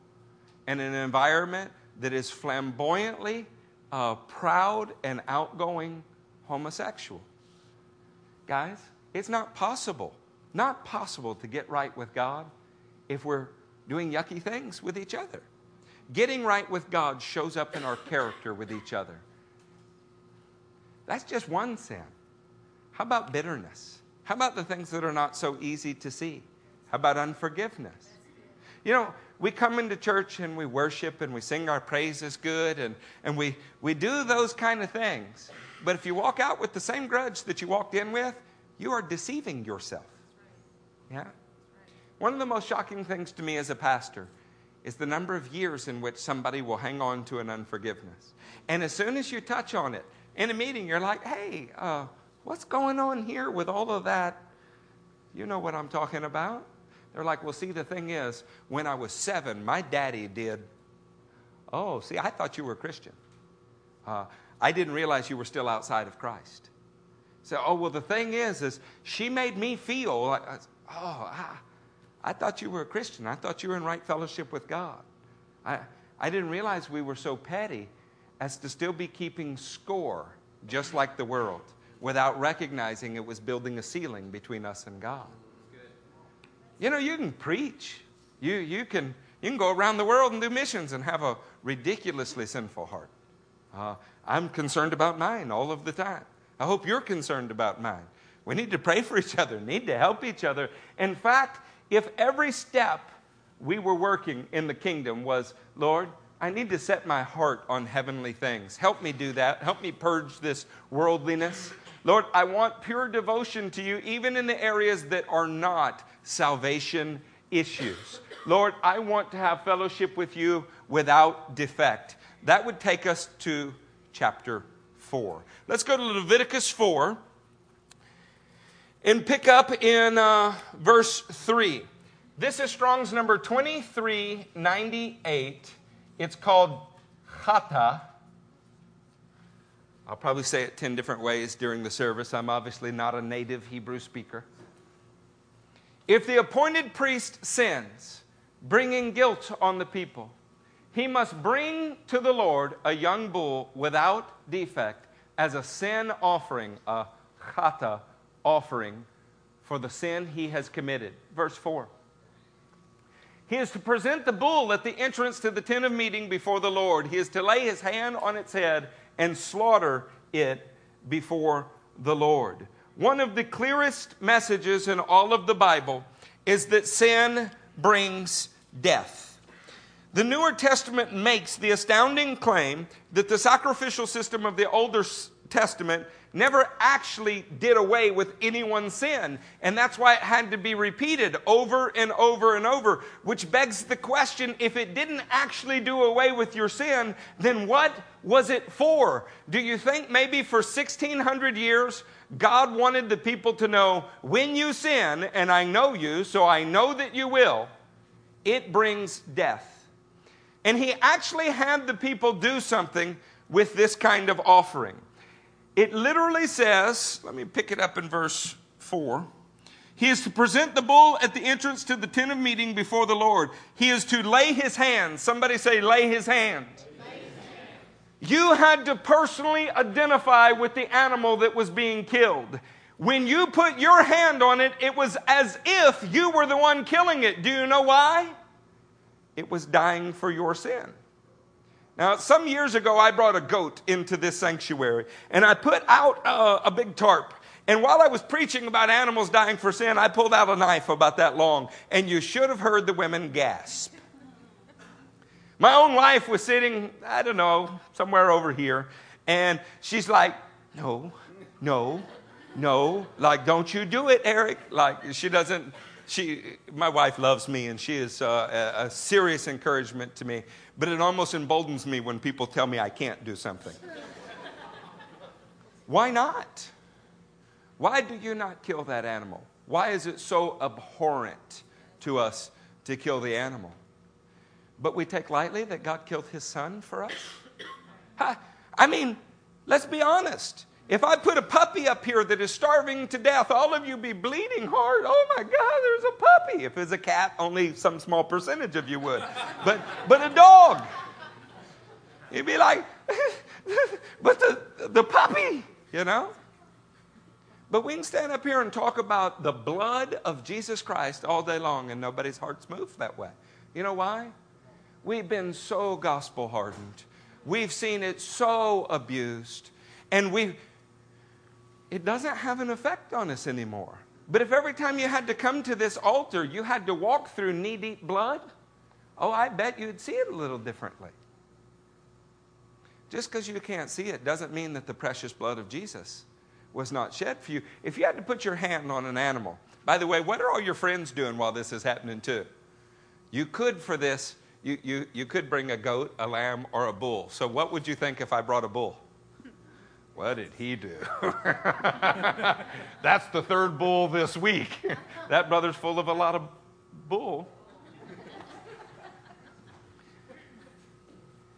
and an environment that is flamboyantly uh, proud and outgoing homosexual. Guys, it's not possible, not possible to get right with God if we're doing yucky things with each other. Getting right with God shows up in our character with each other. That's just one sin. How about bitterness? How about the things that are not so easy to see? How about unforgiveness? You know, we come into church and we worship and we sing our praises good and, and we, we do those kind of things. But if you walk out with the same grudge that you walked in with, you are deceiving yourself. Yeah? One of the most shocking things to me as a pastor is the number of years in which somebody will hang on to an unforgiveness. And as soon as you touch on it in a meeting, you're like, hey, uh, what's going on here with all of that? You know what I'm talking about. They're like, well, see, the thing is, when I was seven, my daddy did. Oh, see, I thought you were a Christian. Uh, I didn't realize you were still outside of Christ. So, oh, well, the thing is, is she made me feel like, oh, I, I thought you were a Christian. I thought you were in right fellowship with God. I, I didn't realize we were so petty as to still be keeping score, just like the world, without recognizing it was building a ceiling between us and God. You know, you can preach. You, you, can, you can go around the world and do missions and have a ridiculously sinful heart. Uh, I'm concerned about mine all of the time. I hope you're concerned about mine. We need to pray for each other, need to help each other. In fact, if every step we were working in the kingdom was, Lord, I need to set my heart on heavenly things. Help me do that. Help me purge this worldliness. Lord, I want pure devotion to you, even in the areas that are not salvation issues. Lord, I want to have fellowship with you without defect. That would take us to chapter 4. Let's go to Leviticus 4 and pick up in uh, verse 3. This is Strong's number 2398. It's called chata. I'll probably say it 10 different ways during the service. I'm obviously not a native Hebrew speaker. If the appointed priest sins, bringing guilt on the people, he must bring to the Lord a young bull without defect as a sin offering, a chata offering for the sin he has committed. Verse 4. He is to present the bull at the entrance to the tent of meeting before the Lord. He is to lay his hand on its head and slaughter it before the Lord. One of the clearest messages in all of the Bible is that sin brings death. The Newer Testament makes the astounding claim that the sacrificial system of the Older Testament never actually did away with anyone's sin. And that's why it had to be repeated over and over and over, which begs the question if it didn't actually do away with your sin, then what was it for? Do you think maybe for 1600 years, God wanted the people to know when you sin, and I know you, so I know that you will, it brings death. And he actually had the people do something with this kind of offering. It literally says, let me pick it up in verse 4. He is to present the bull at the entrance to the tent of meeting before the Lord. He is to lay his hand. Somebody say, lay his hand." You had to personally identify with the animal that was being killed. When you put your hand on it, it was as if you were the one killing it. Do you know why? It was dying for your sin. Now, some years ago, I brought a goat into this sanctuary and I put out a big tarp. And while I was preaching about animals dying for sin, I pulled out a knife about that long. And you should have heard the women gasp. My own wife was sitting, I don't know, somewhere over here. And she's like, no, no, no. Like, don't you do it, Eric. Like, she doesn't, she, my wife loves me and she is uh, a, a serious encouragement to me but it almost emboldens me when people tell me I can't do something. Why not? Why do you not kill that animal? Why is it so abhorrent to us to kill the animal? But we take lightly that God killed his son for us? I mean, let's be honest. If I put a puppy up here that is starving to death, all of you be bleeding hard. Oh my God, there's a puppy. If it's a cat, only some small percentage of you would. But but a dog, you'd be like, but the the puppy, you know. But we can stand up here and talk about the blood of Jesus Christ all day long, and nobody's hearts move that way. You know why? We've been so gospel hardened. We've seen it so abused. And we it doesn't have an effect on us anymore. But if every time you had to come to this altar, you had to walk through knee deep blood, oh, I bet you'd see it a little differently. Just because you can't see it doesn't mean that the precious blood of Jesus was not shed for you. If you had to put your hand on an animal, by the way, what are all your friends doing while this is happening too? You could, for this, you, you, you could bring a goat, a lamb, or a bull. So, what would you think if I brought a bull? What did he do? That's the third bull this week. that brother's full of a lot of bull.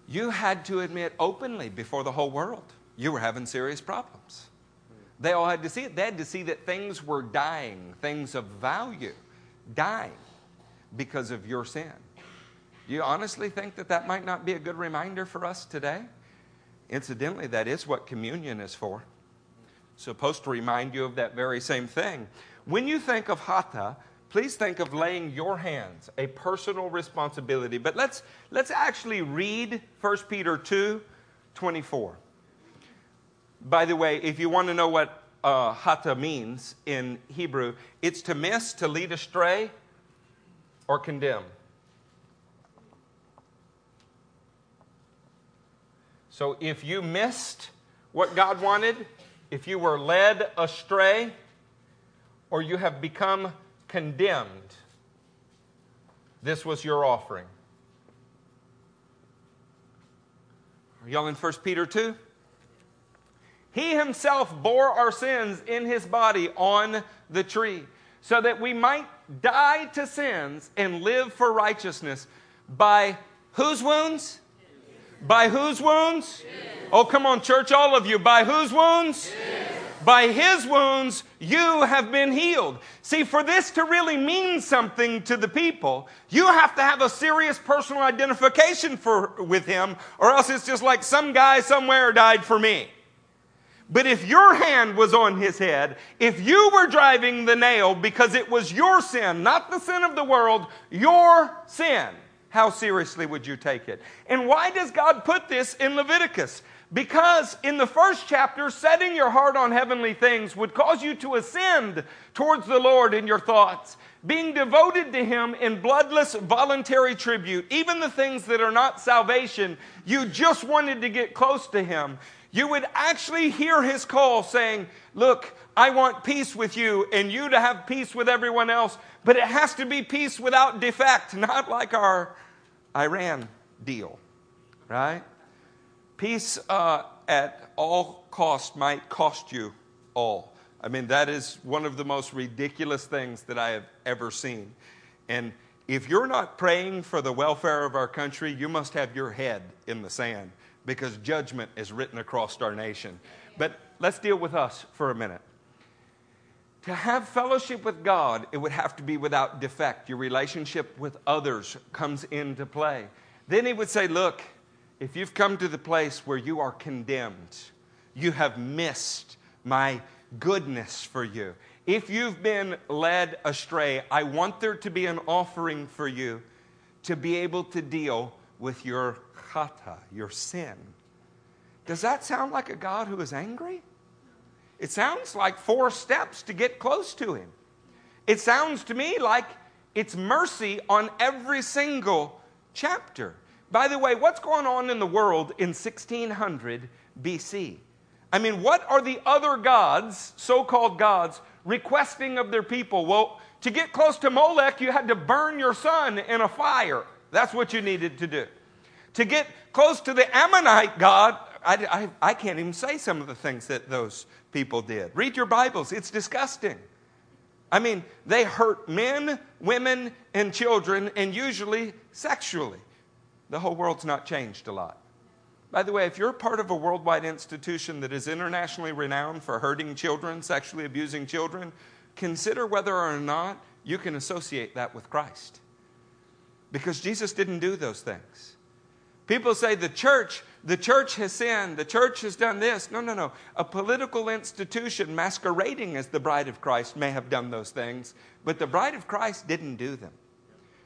You had to admit openly before the whole world you were having serious problems. They all had to see it. They had to see that things were dying, things of value, dying because of your sin. Do you honestly think that that might not be a good reminder for us today? Incidentally, that is what communion is for. supposed to remind you of that very same thing. When you think of chata, please think of laying your hands, a personal responsibility. But let's, let's actually read 1 Peter 2 24. By the way, if you want to know what uh, means in Hebrew, it's to miss, to lead astray, or condemn. So if you missed what God wanted, if you were led astray, or you have become condemned, this was your offering. Are y'all in 1 Peter 2? He himself bore our sins in his body on the tree, so that we might die to sins and live for righteousness. By whose wounds? By whose wounds? Oh, come on, church, all of you. By whose wounds? By his wounds, you have been healed. See, for this to really mean something to the people, you have to have a serious personal identification for, with him, or else it's just like some guy somewhere died for me. But if your hand was on his head, if you were driving the nail because it was your sin, not the sin of the world, your sin, how seriously would you take it? And why does God put this in Leviticus? Because in the first chapter, setting your heart on heavenly things would cause you to ascend towards the Lord in your thoughts, being devoted to Him in bloodless voluntary tribute, even the things that are not salvation, you just wanted to get close to Him. You would actually hear His call saying, Look, I want peace with you and you to have peace with everyone else, but it has to be peace without defect, not like our Iran deal, right? Peace uh, at all cost might cost you all. I mean, that is one of the most ridiculous things that I have ever seen. And if you're not praying for the welfare of our country, you must have your head in the sand because judgment is written across our nation. But let's deal with us for a minute. To have fellowship with God, it would have to be without defect. Your relationship with others comes into play. Then he would say, Look, if you've come to the place where you are condemned, you have missed my goodness for you. If you've been led astray, I want there to be an offering for you to be able to deal with your chata, your sin. Does that sound like a God who is angry? It sounds like four steps to get close to Him. It sounds to me like it's mercy on every single chapter. By the way, what's going on in the world in 1600 BC? I mean, what are the other gods, so called gods, requesting of their people? Well, to get close to Molech, you had to burn your son in a fire. That's what you needed to do. To get close to the Ammonite god, I, I, I can't even say some of the things that those people did. Read your Bibles, it's disgusting. I mean, they hurt men, women, and children, and usually sexually. The whole world's not changed a lot. By the way, if you're part of a worldwide institution that is internationally renowned for hurting children, sexually abusing children, consider whether or not you can associate that with Christ. Because Jesus didn't do those things. People say the church, the church has sinned, the church has done this. No, no, no. A political institution masquerading as the bride of Christ may have done those things, but the bride of Christ didn't do them.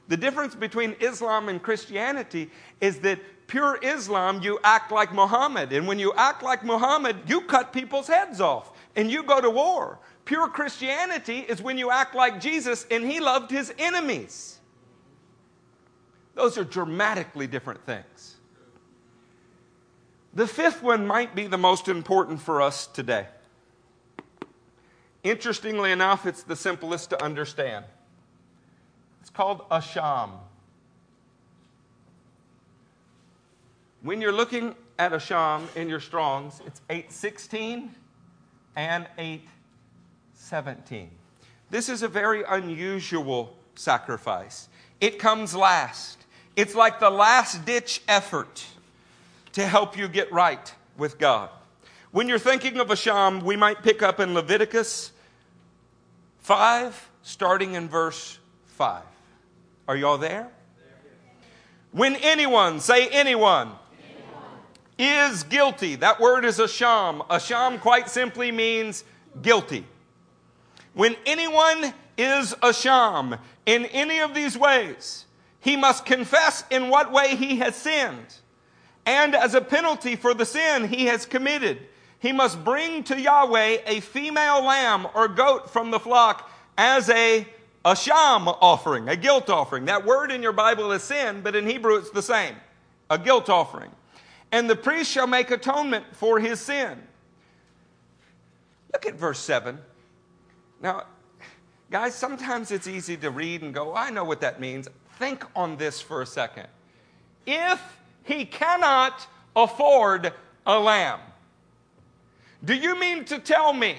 The difference between Islam and Christianity is that pure Islam, you act like Muhammad. And when you act like Muhammad, you cut people's heads off and you go to war. Pure Christianity is when you act like Jesus and he loved his enemies. Those are dramatically different things. The fifth one might be the most important for us today. Interestingly enough, it's the simplest to understand. It's called asham. When you're looking at asham in your Strongs, it's 816 and 817. This is a very unusual sacrifice. It comes last. It's like the last ditch effort to help you get right with God. When you're thinking of asham, we might pick up in Leviticus 5, starting in verse 5. Are y'all there? When anyone, say anyone, is guilty. That word is asham. Asham quite simply means guilty. When anyone is asham in any of these ways, he must confess in what way he has sinned. And as a penalty for the sin he has committed, he must bring to Yahweh a female lamb or goat from the flock as a asham offering, a guilt offering. That word in your Bible is sin, but in Hebrew it's the same a guilt offering and the priest shall make atonement for his sin. Look at verse 7. Now, guys, sometimes it's easy to read and go, I know what that means. Think on this for a second. If he cannot afford a lamb, do you mean to tell me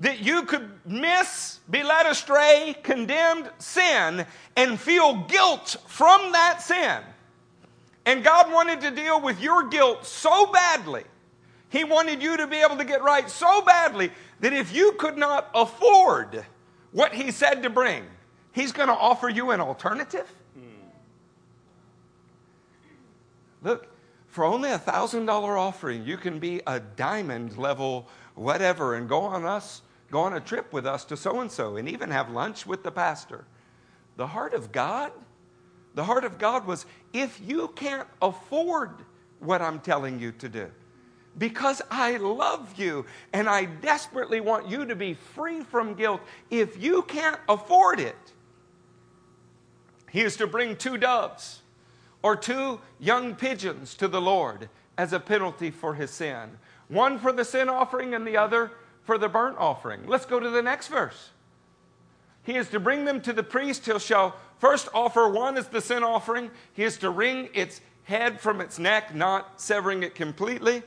that you could miss, be led astray, condemned sin, and feel guilt from that sin? And God wanted to deal with your guilt so badly. He wanted you to be able to get right so badly that if you could not afford what He said to bring, He's going to offer you an alternative. Look, for only a thousand dollar offering, you can be a diamond level whatever and go on us, go on a trip with us to so and so, and even have lunch with the pastor. The heart of God the heart of God was if you can't afford what I'm telling you to do, because I love you and I desperately want you to be free from guilt, if you can't afford it, he is to bring two doves or two young pigeons to the Lord as a penalty for his sin. One for the sin offering and the other for the burnt offering. Let's go to the next verse. He is to bring them to the priest. He shall first offer one as the sin offering. He is to wring its head from its neck, not severing it completely.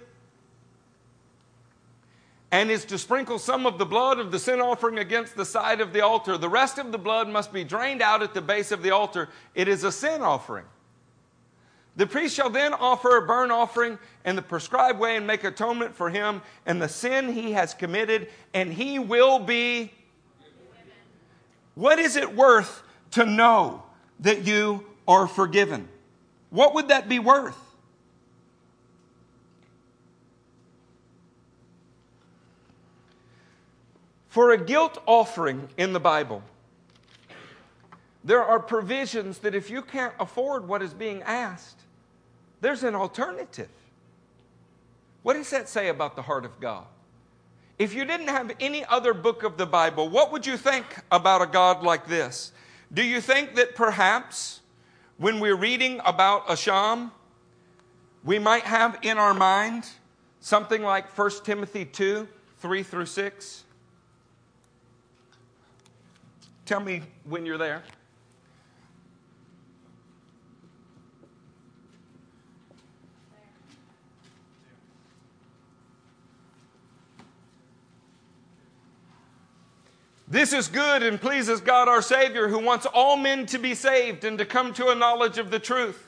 And is to sprinkle some of the blood of the sin offering against the side of the altar. The rest of the blood must be drained out at the base of the altar. It is a sin offering. The priest shall then offer a burnt offering in the prescribed way and make atonement for him and the sin he has committed, and he will be what is it worth to know that you are forgiven? What would that be worth? For a guilt offering in the Bible, there are provisions that if you can't afford what is being asked, there's an alternative. What does that say about the heart of God? If you didn't have any other book of the Bible, what would you think about a God like this? Do you think that perhaps when we're reading about Asham, we might have in our mind something like 1 Timothy 2 3 through 6? Tell me when you're there. This is good and pleases God our Savior, who wants all men to be saved and to come to a knowledge of the truth.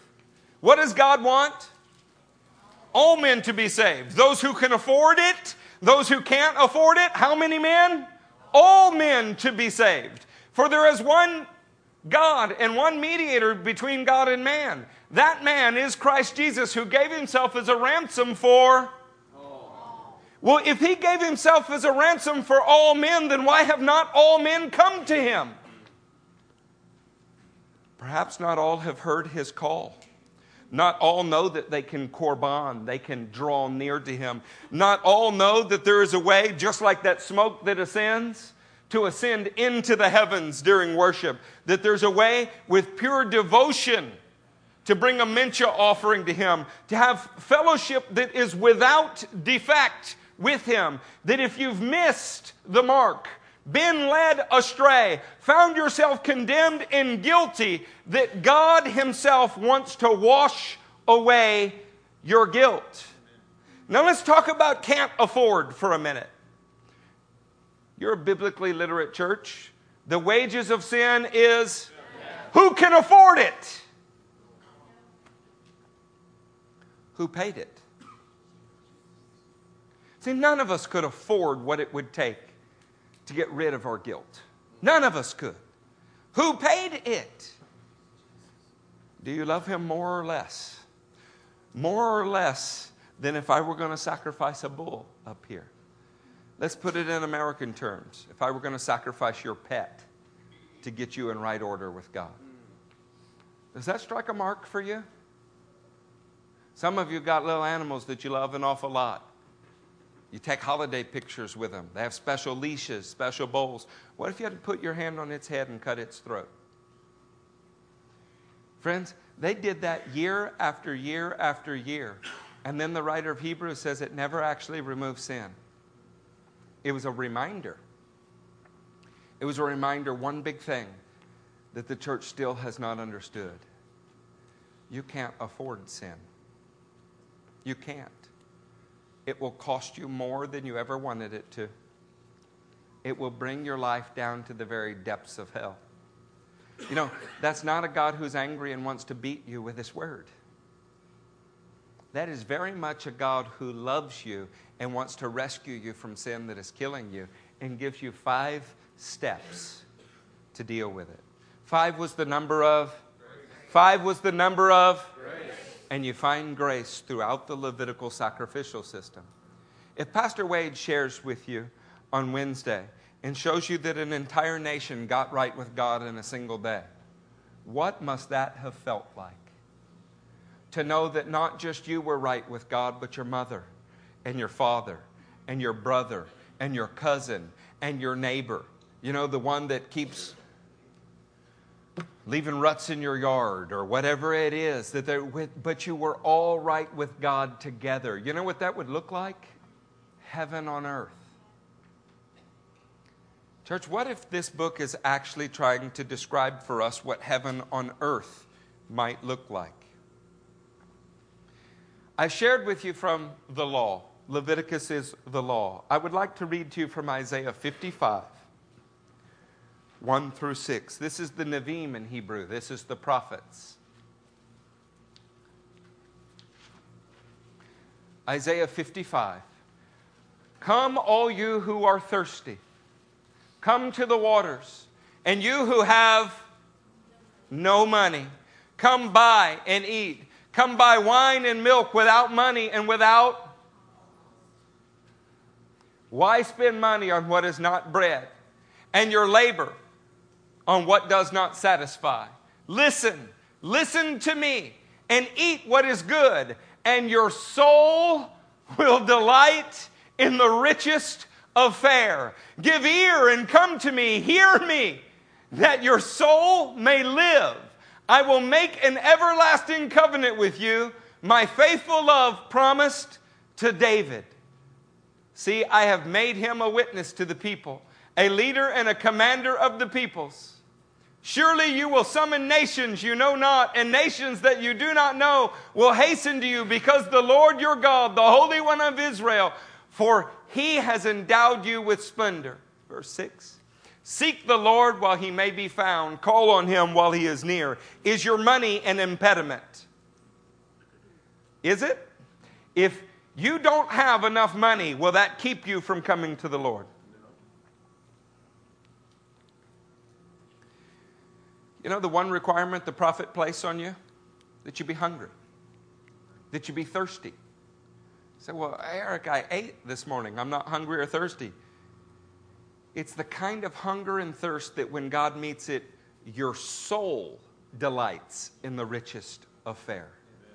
What does God want? All men to be saved. Those who can afford it, those who can't afford it. How many men? All men to be saved. For there is one God and one mediator between God and man. That man is Christ Jesus, who gave himself as a ransom for well, if he gave himself as a ransom for all men, then why have not all men come to him? Perhaps not all have heard his call. Not all know that they can korban, they can draw near to him. Not all know that there is a way, just like that smoke that ascends, to ascend into the heavens during worship. That there's a way with pure devotion to bring a mincha offering to him, to have fellowship that is without defect with him that if you've missed the mark, been led astray, found yourself condemned and guilty, that God Himself wants to wash away your guilt. Now let's talk about can't afford for a minute. You're a biblically literate church. The wages of sin is who can afford it? Who paid it? See, none of us could afford what it would take to get rid of our guilt. None of us could. Who paid it? Do you love him more or less? More or less than if I were going to sacrifice a bull up here. Let's put it in American terms. If I were going to sacrifice your pet to get you in right order with God. Does that strike a mark for you? Some of you got little animals that you love an awful lot. You take holiday pictures with them. They have special leashes, special bowls. What if you had to put your hand on its head and cut its throat? Friends, they did that year after year after year. And then the writer of Hebrews says it never actually removes sin. It was a reminder. It was a reminder, one big thing that the church still has not understood. You can't afford sin. You can't it will cost you more than you ever wanted it to. It will bring your life down to the very depths of hell. You know, that's not a God who's angry and wants to beat you with his word. That is very much a God who loves you and wants to rescue you from sin that is killing you and gives you five steps to deal with it. Five was the number of, five was the number of, and you find grace throughout the Levitical sacrificial system. If Pastor Wade shares with you on Wednesday and shows you that an entire nation got right with God in a single day, what must that have felt like? To know that not just you were right with God, but your mother and your father and your brother and your cousin and your neighbor. You know, the one that keeps leaving ruts in your yard or whatever it is that they're with, but you were all right with God together. You know what that would look like? Heaven on earth. Church, what if this book is actually trying to describe for us what heaven on earth might look like? I shared with you from the law. Leviticus is the law. I would like to read to you from Isaiah 55. 1 through 6. This is the Nevi'im in Hebrew, this is the prophets. Isaiah 55. Come, all you who are thirsty, come to the waters, and you who have no money, come buy and eat. Come buy wine and milk without money and without. Why spend money on what is not bread? And your labor on what does not satisfy. Listen, listen to me, and eat what is good, and your soul will delight in the richest of fare. Give ear and come to me, hear me, that your soul may live. I will make an everlasting covenant with you, my faithful love promised to David. See, I have made him a witness to the people, a leader and a commander of the peoples. Surely you will summon nations you know not, and nations that you do not know will hasten to you, because the Lord your God, the Holy One of Israel, for he has endowed you with splendor. Verse 6 Seek the Lord while he may be found, call on him while he is near. Is your money an impediment? Is it? If you don't have enough money, will that keep you from coming to the Lord? You know the one requirement the prophet placed on you? That you be hungry, that you be thirsty. Say, well, Eric, I ate this morning. I'm not hungry or thirsty. It's the kind of hunger and thirst that when God meets it, your soul delights in the richest affair. fare.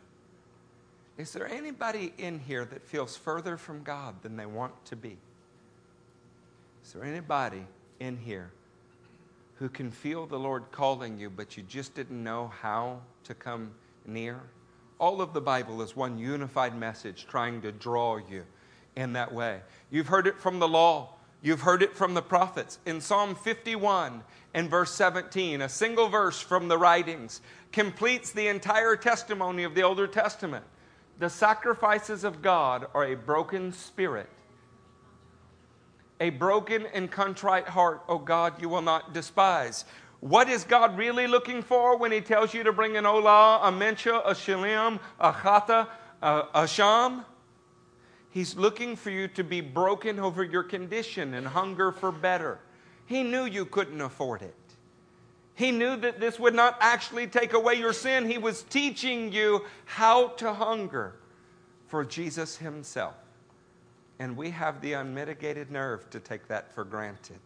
Is there anybody in here that feels further from God than they want to be? Is there anybody in here who can feel the Lord calling you, but you just didn't know how to come near? All of the Bible is one unified message trying to draw you in that way. You've heard it from the law. You've heard it from the prophets. In Psalm 51 and verse 17, a single verse from the writings completes the entire testimony of the Older Testament. The sacrifices of God are a broken spirit a broken and contrite heart, O God, you will not despise. What is God really looking for when He tells you to bring an olah, a mincha, a shalim, a chata, a, asham? He's looking for you to be broken over your condition and hunger for better. He knew you couldn't afford it. He knew that this would not actually take away your sin. He was teaching you how to hunger for Jesus Himself. And we have the unmitigated nerve to take that for granted.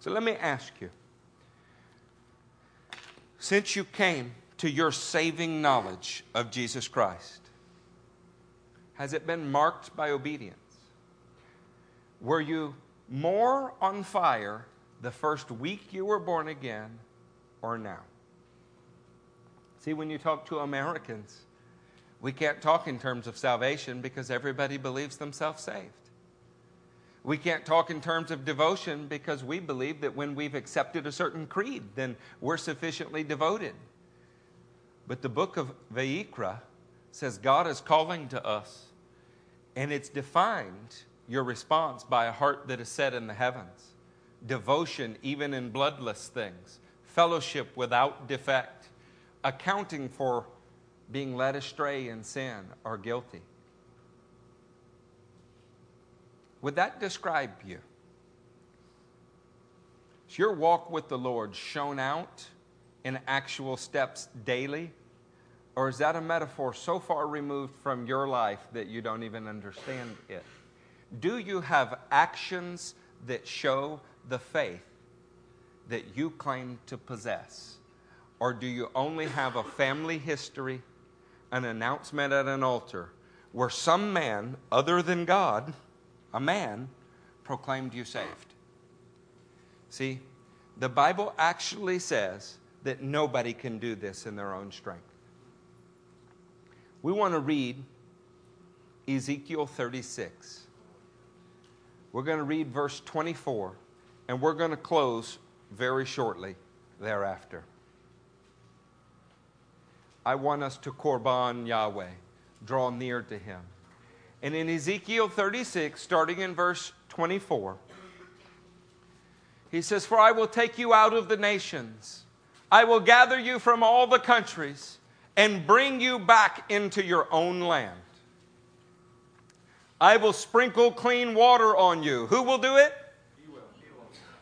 So let me ask you since you came to your saving knowledge of Jesus Christ, has it been marked by obedience? Were you more on fire the first week you were born again or now? See, when you talk to Americans, we can't talk in terms of salvation because everybody believes themselves saved. We can't talk in terms of devotion because we believe that when we've accepted a certain creed, then we're sufficiently devoted. But the book of Vayikra says God is calling to us, and it's defined your response by a heart that is set in the heavens, devotion even in bloodless things, fellowship without defect, accounting for being led astray in sin or guilty. Would that describe you? Is your walk with the Lord shown out in actual steps daily? Or is that a metaphor so far removed from your life that you don't even understand it? Do you have actions that show the faith that you claim to possess? Or do you only have a family history? an announcement at an altar where some man other than God, a man, proclaimed you saved. See, the Bible actually says that nobody can do this in their own strength. We want to read Ezekiel 36. We're going to read verse 24, and we're going to close very shortly thereafter. I want us to korban Yahweh, draw near to him. And in Ezekiel 36, starting in verse 24, he says, For I will take you out of the nations, I will gather you from all the countries, and bring you back into your own land. I will sprinkle clean water on you. Who will do it?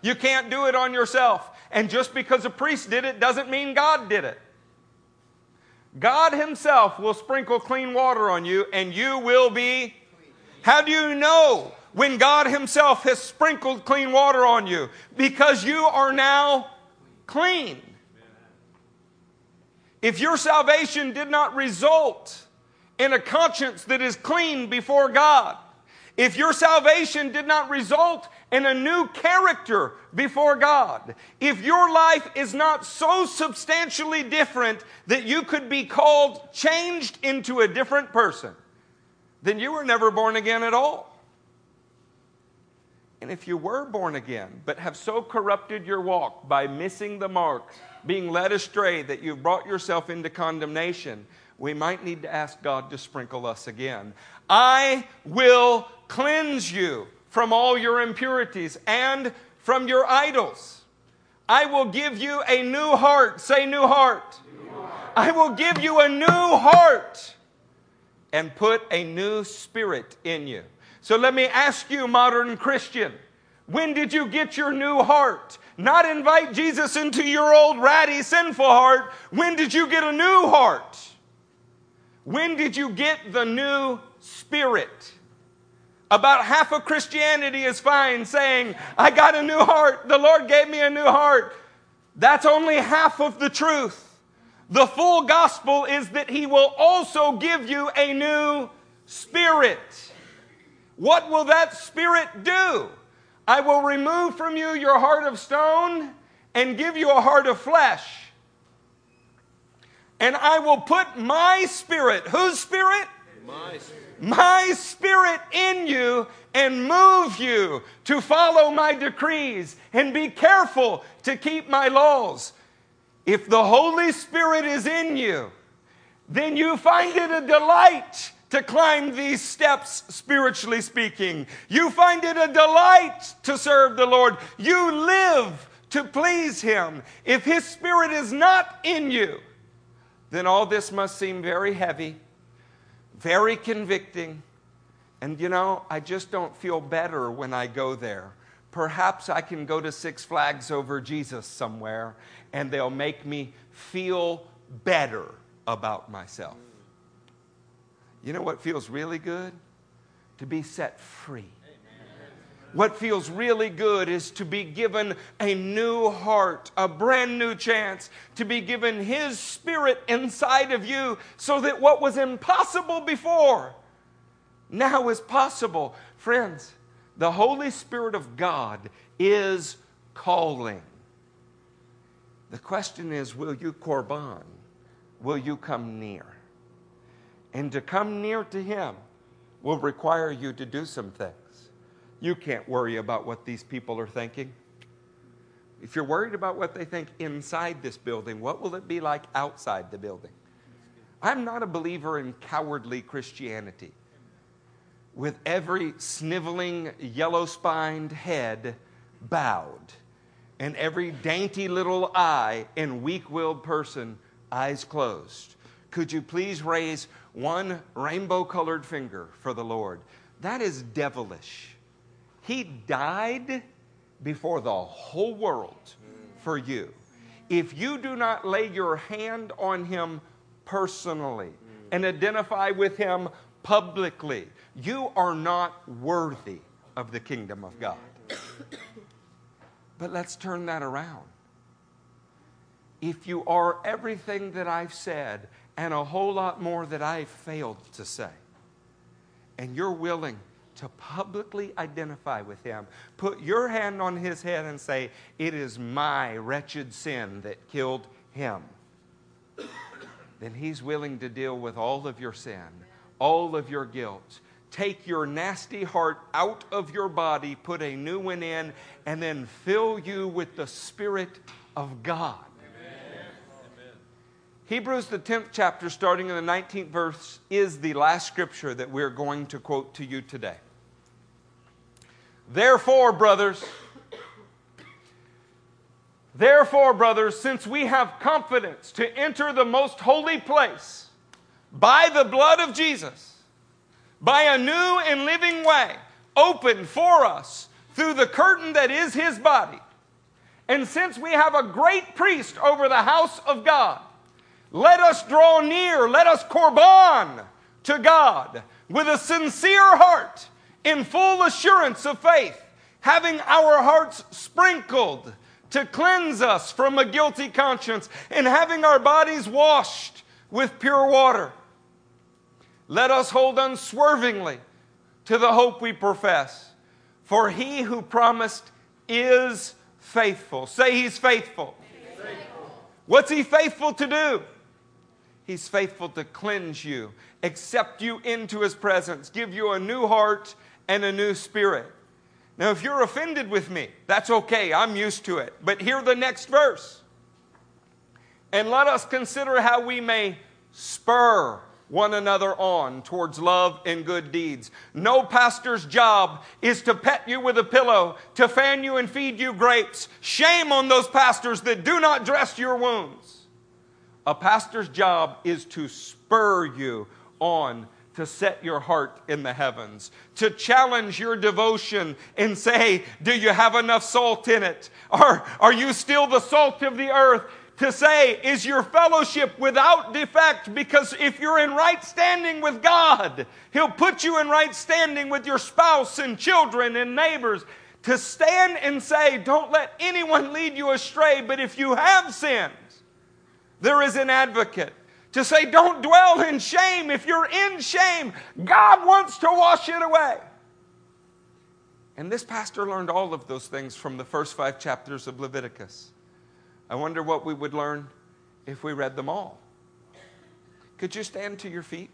You can't do it on yourself. And just because a priest did it doesn't mean God did it. God Himself will sprinkle clean water on you, and you will be. How do you know when God Himself has sprinkled clean water on you? Because you are now clean. If your salvation did not result in a conscience that is clean before God, if your salvation did not result in a new character before God, if your life is not so substantially different that you could be called changed into a different person, then you were never born again at all. And if you were born again, but have so corrupted your walk by missing the mark, being led astray that you've brought yourself into condemnation, we might need to ask God to sprinkle us again. I will cleanse you from all your impurities and from your idols. I will give you a new heart. Say, new heart. New heart. I will give you a new heart and put a new spirit in you. So let me ask you, modern Christian, when did you get your new heart? Not invite Jesus into your old ratty, sinful heart. When did you get a new heart? When did you get the new spirit? About half of Christianity is fine saying, I got a new heart. The Lord gave me a new heart. That's only half of the truth. The full gospel is that He will also give you a new spirit. What will that spirit do? I will remove from you your heart of stone and give you a heart of flesh. And I will put my spirit, whose spirit? My spirit. My spirit in you and move you to follow my decrees and be careful to keep my laws. If the Holy Spirit is in you, then you find it a delight to climb these steps, spiritually speaking. You find it a delight to serve the Lord. You live to please Him. If His Spirit is not in you, then all this must seem very heavy, very convicting. And you know, I just don't feel better when I go there. Perhaps I can go to Six Flags over Jesus somewhere and they'll make me feel better about myself. You know what feels really good? To be set free. What feels really good is to be given a new heart, a brand new chance, to be given His Spirit inside of you so that what was impossible before now is possible. Friends, the Holy Spirit of God is calling. The question is will you korban? Will you come near? And to come near to Him will require you to do some things. You can't worry about what these people are thinking. If you're worried about what they think inside this building, what will it be like outside the building? I'm not a believer in cowardly Christianity. With every sniveling, yellow spined head bowed, and every dainty little eye and weak willed person eyes closed. Could you please raise one rainbow colored finger for the Lord. That is devilish. He died before the whole world for you. If you do not lay your hand on him personally and identify with him publicly, you are not worthy of the kingdom of God. But let's turn that around. If you are everything that I've said and a whole lot more that I failed to say. And you're willing to publicly identify with him, put your hand on his head and say, It is my wretched sin that killed him. Then he's willing to deal with all of your sin, all of your guilt. Take your nasty heart out of your body, put a new one in, and then fill you with the Spirit of God. Hebrews, the 10th chapter, starting in the 19th verse, is the last scripture that we're going to quote to you today. Therefore, brothers, therefore, brothers, since we have confidence to enter the most holy place by the blood of Jesus, by a new and living way opened for us through the curtain that is his body, and since we have a great priest over the house of God, let us draw near, let us korban to God with a sincere heart, in full assurance of faith, having our hearts sprinkled to cleanse us from a guilty conscience, and having our bodies washed with pure water. Let us hold unswervingly to the hope we profess, for he who promised is faithful. Say he's faithful. He's faithful. What's he faithful to do? He's faithful to cleanse you, accept you into His presence, give you a new heart and a new spirit. Now, if you're offended with me, that's okay. I'm used to it. But hear the next verse. And let us consider how we may spur one another on towards love and good deeds. No pastor's job is to pet you with a pillow, to fan you and feed you grapes. Shame on those pastors that do not dress your wounds. A pastor's job is to spur you on to set your heart in the heavens, to challenge your devotion and say, Do you have enough salt in it? Or are you still the salt of the earth? To say, Is your fellowship without defect? Because if you're in right standing with God, He'll put you in right standing with your spouse and children and neighbors. To stand and say, Don't let anyone lead you astray, but if you have sinned, there is an advocate to say, don't dwell in shame. If you're in shame, God wants to wash it away. And this pastor learned all of those things from the first five chapters of Leviticus. I wonder what we would learn if we read them all. Could you stand to your feet?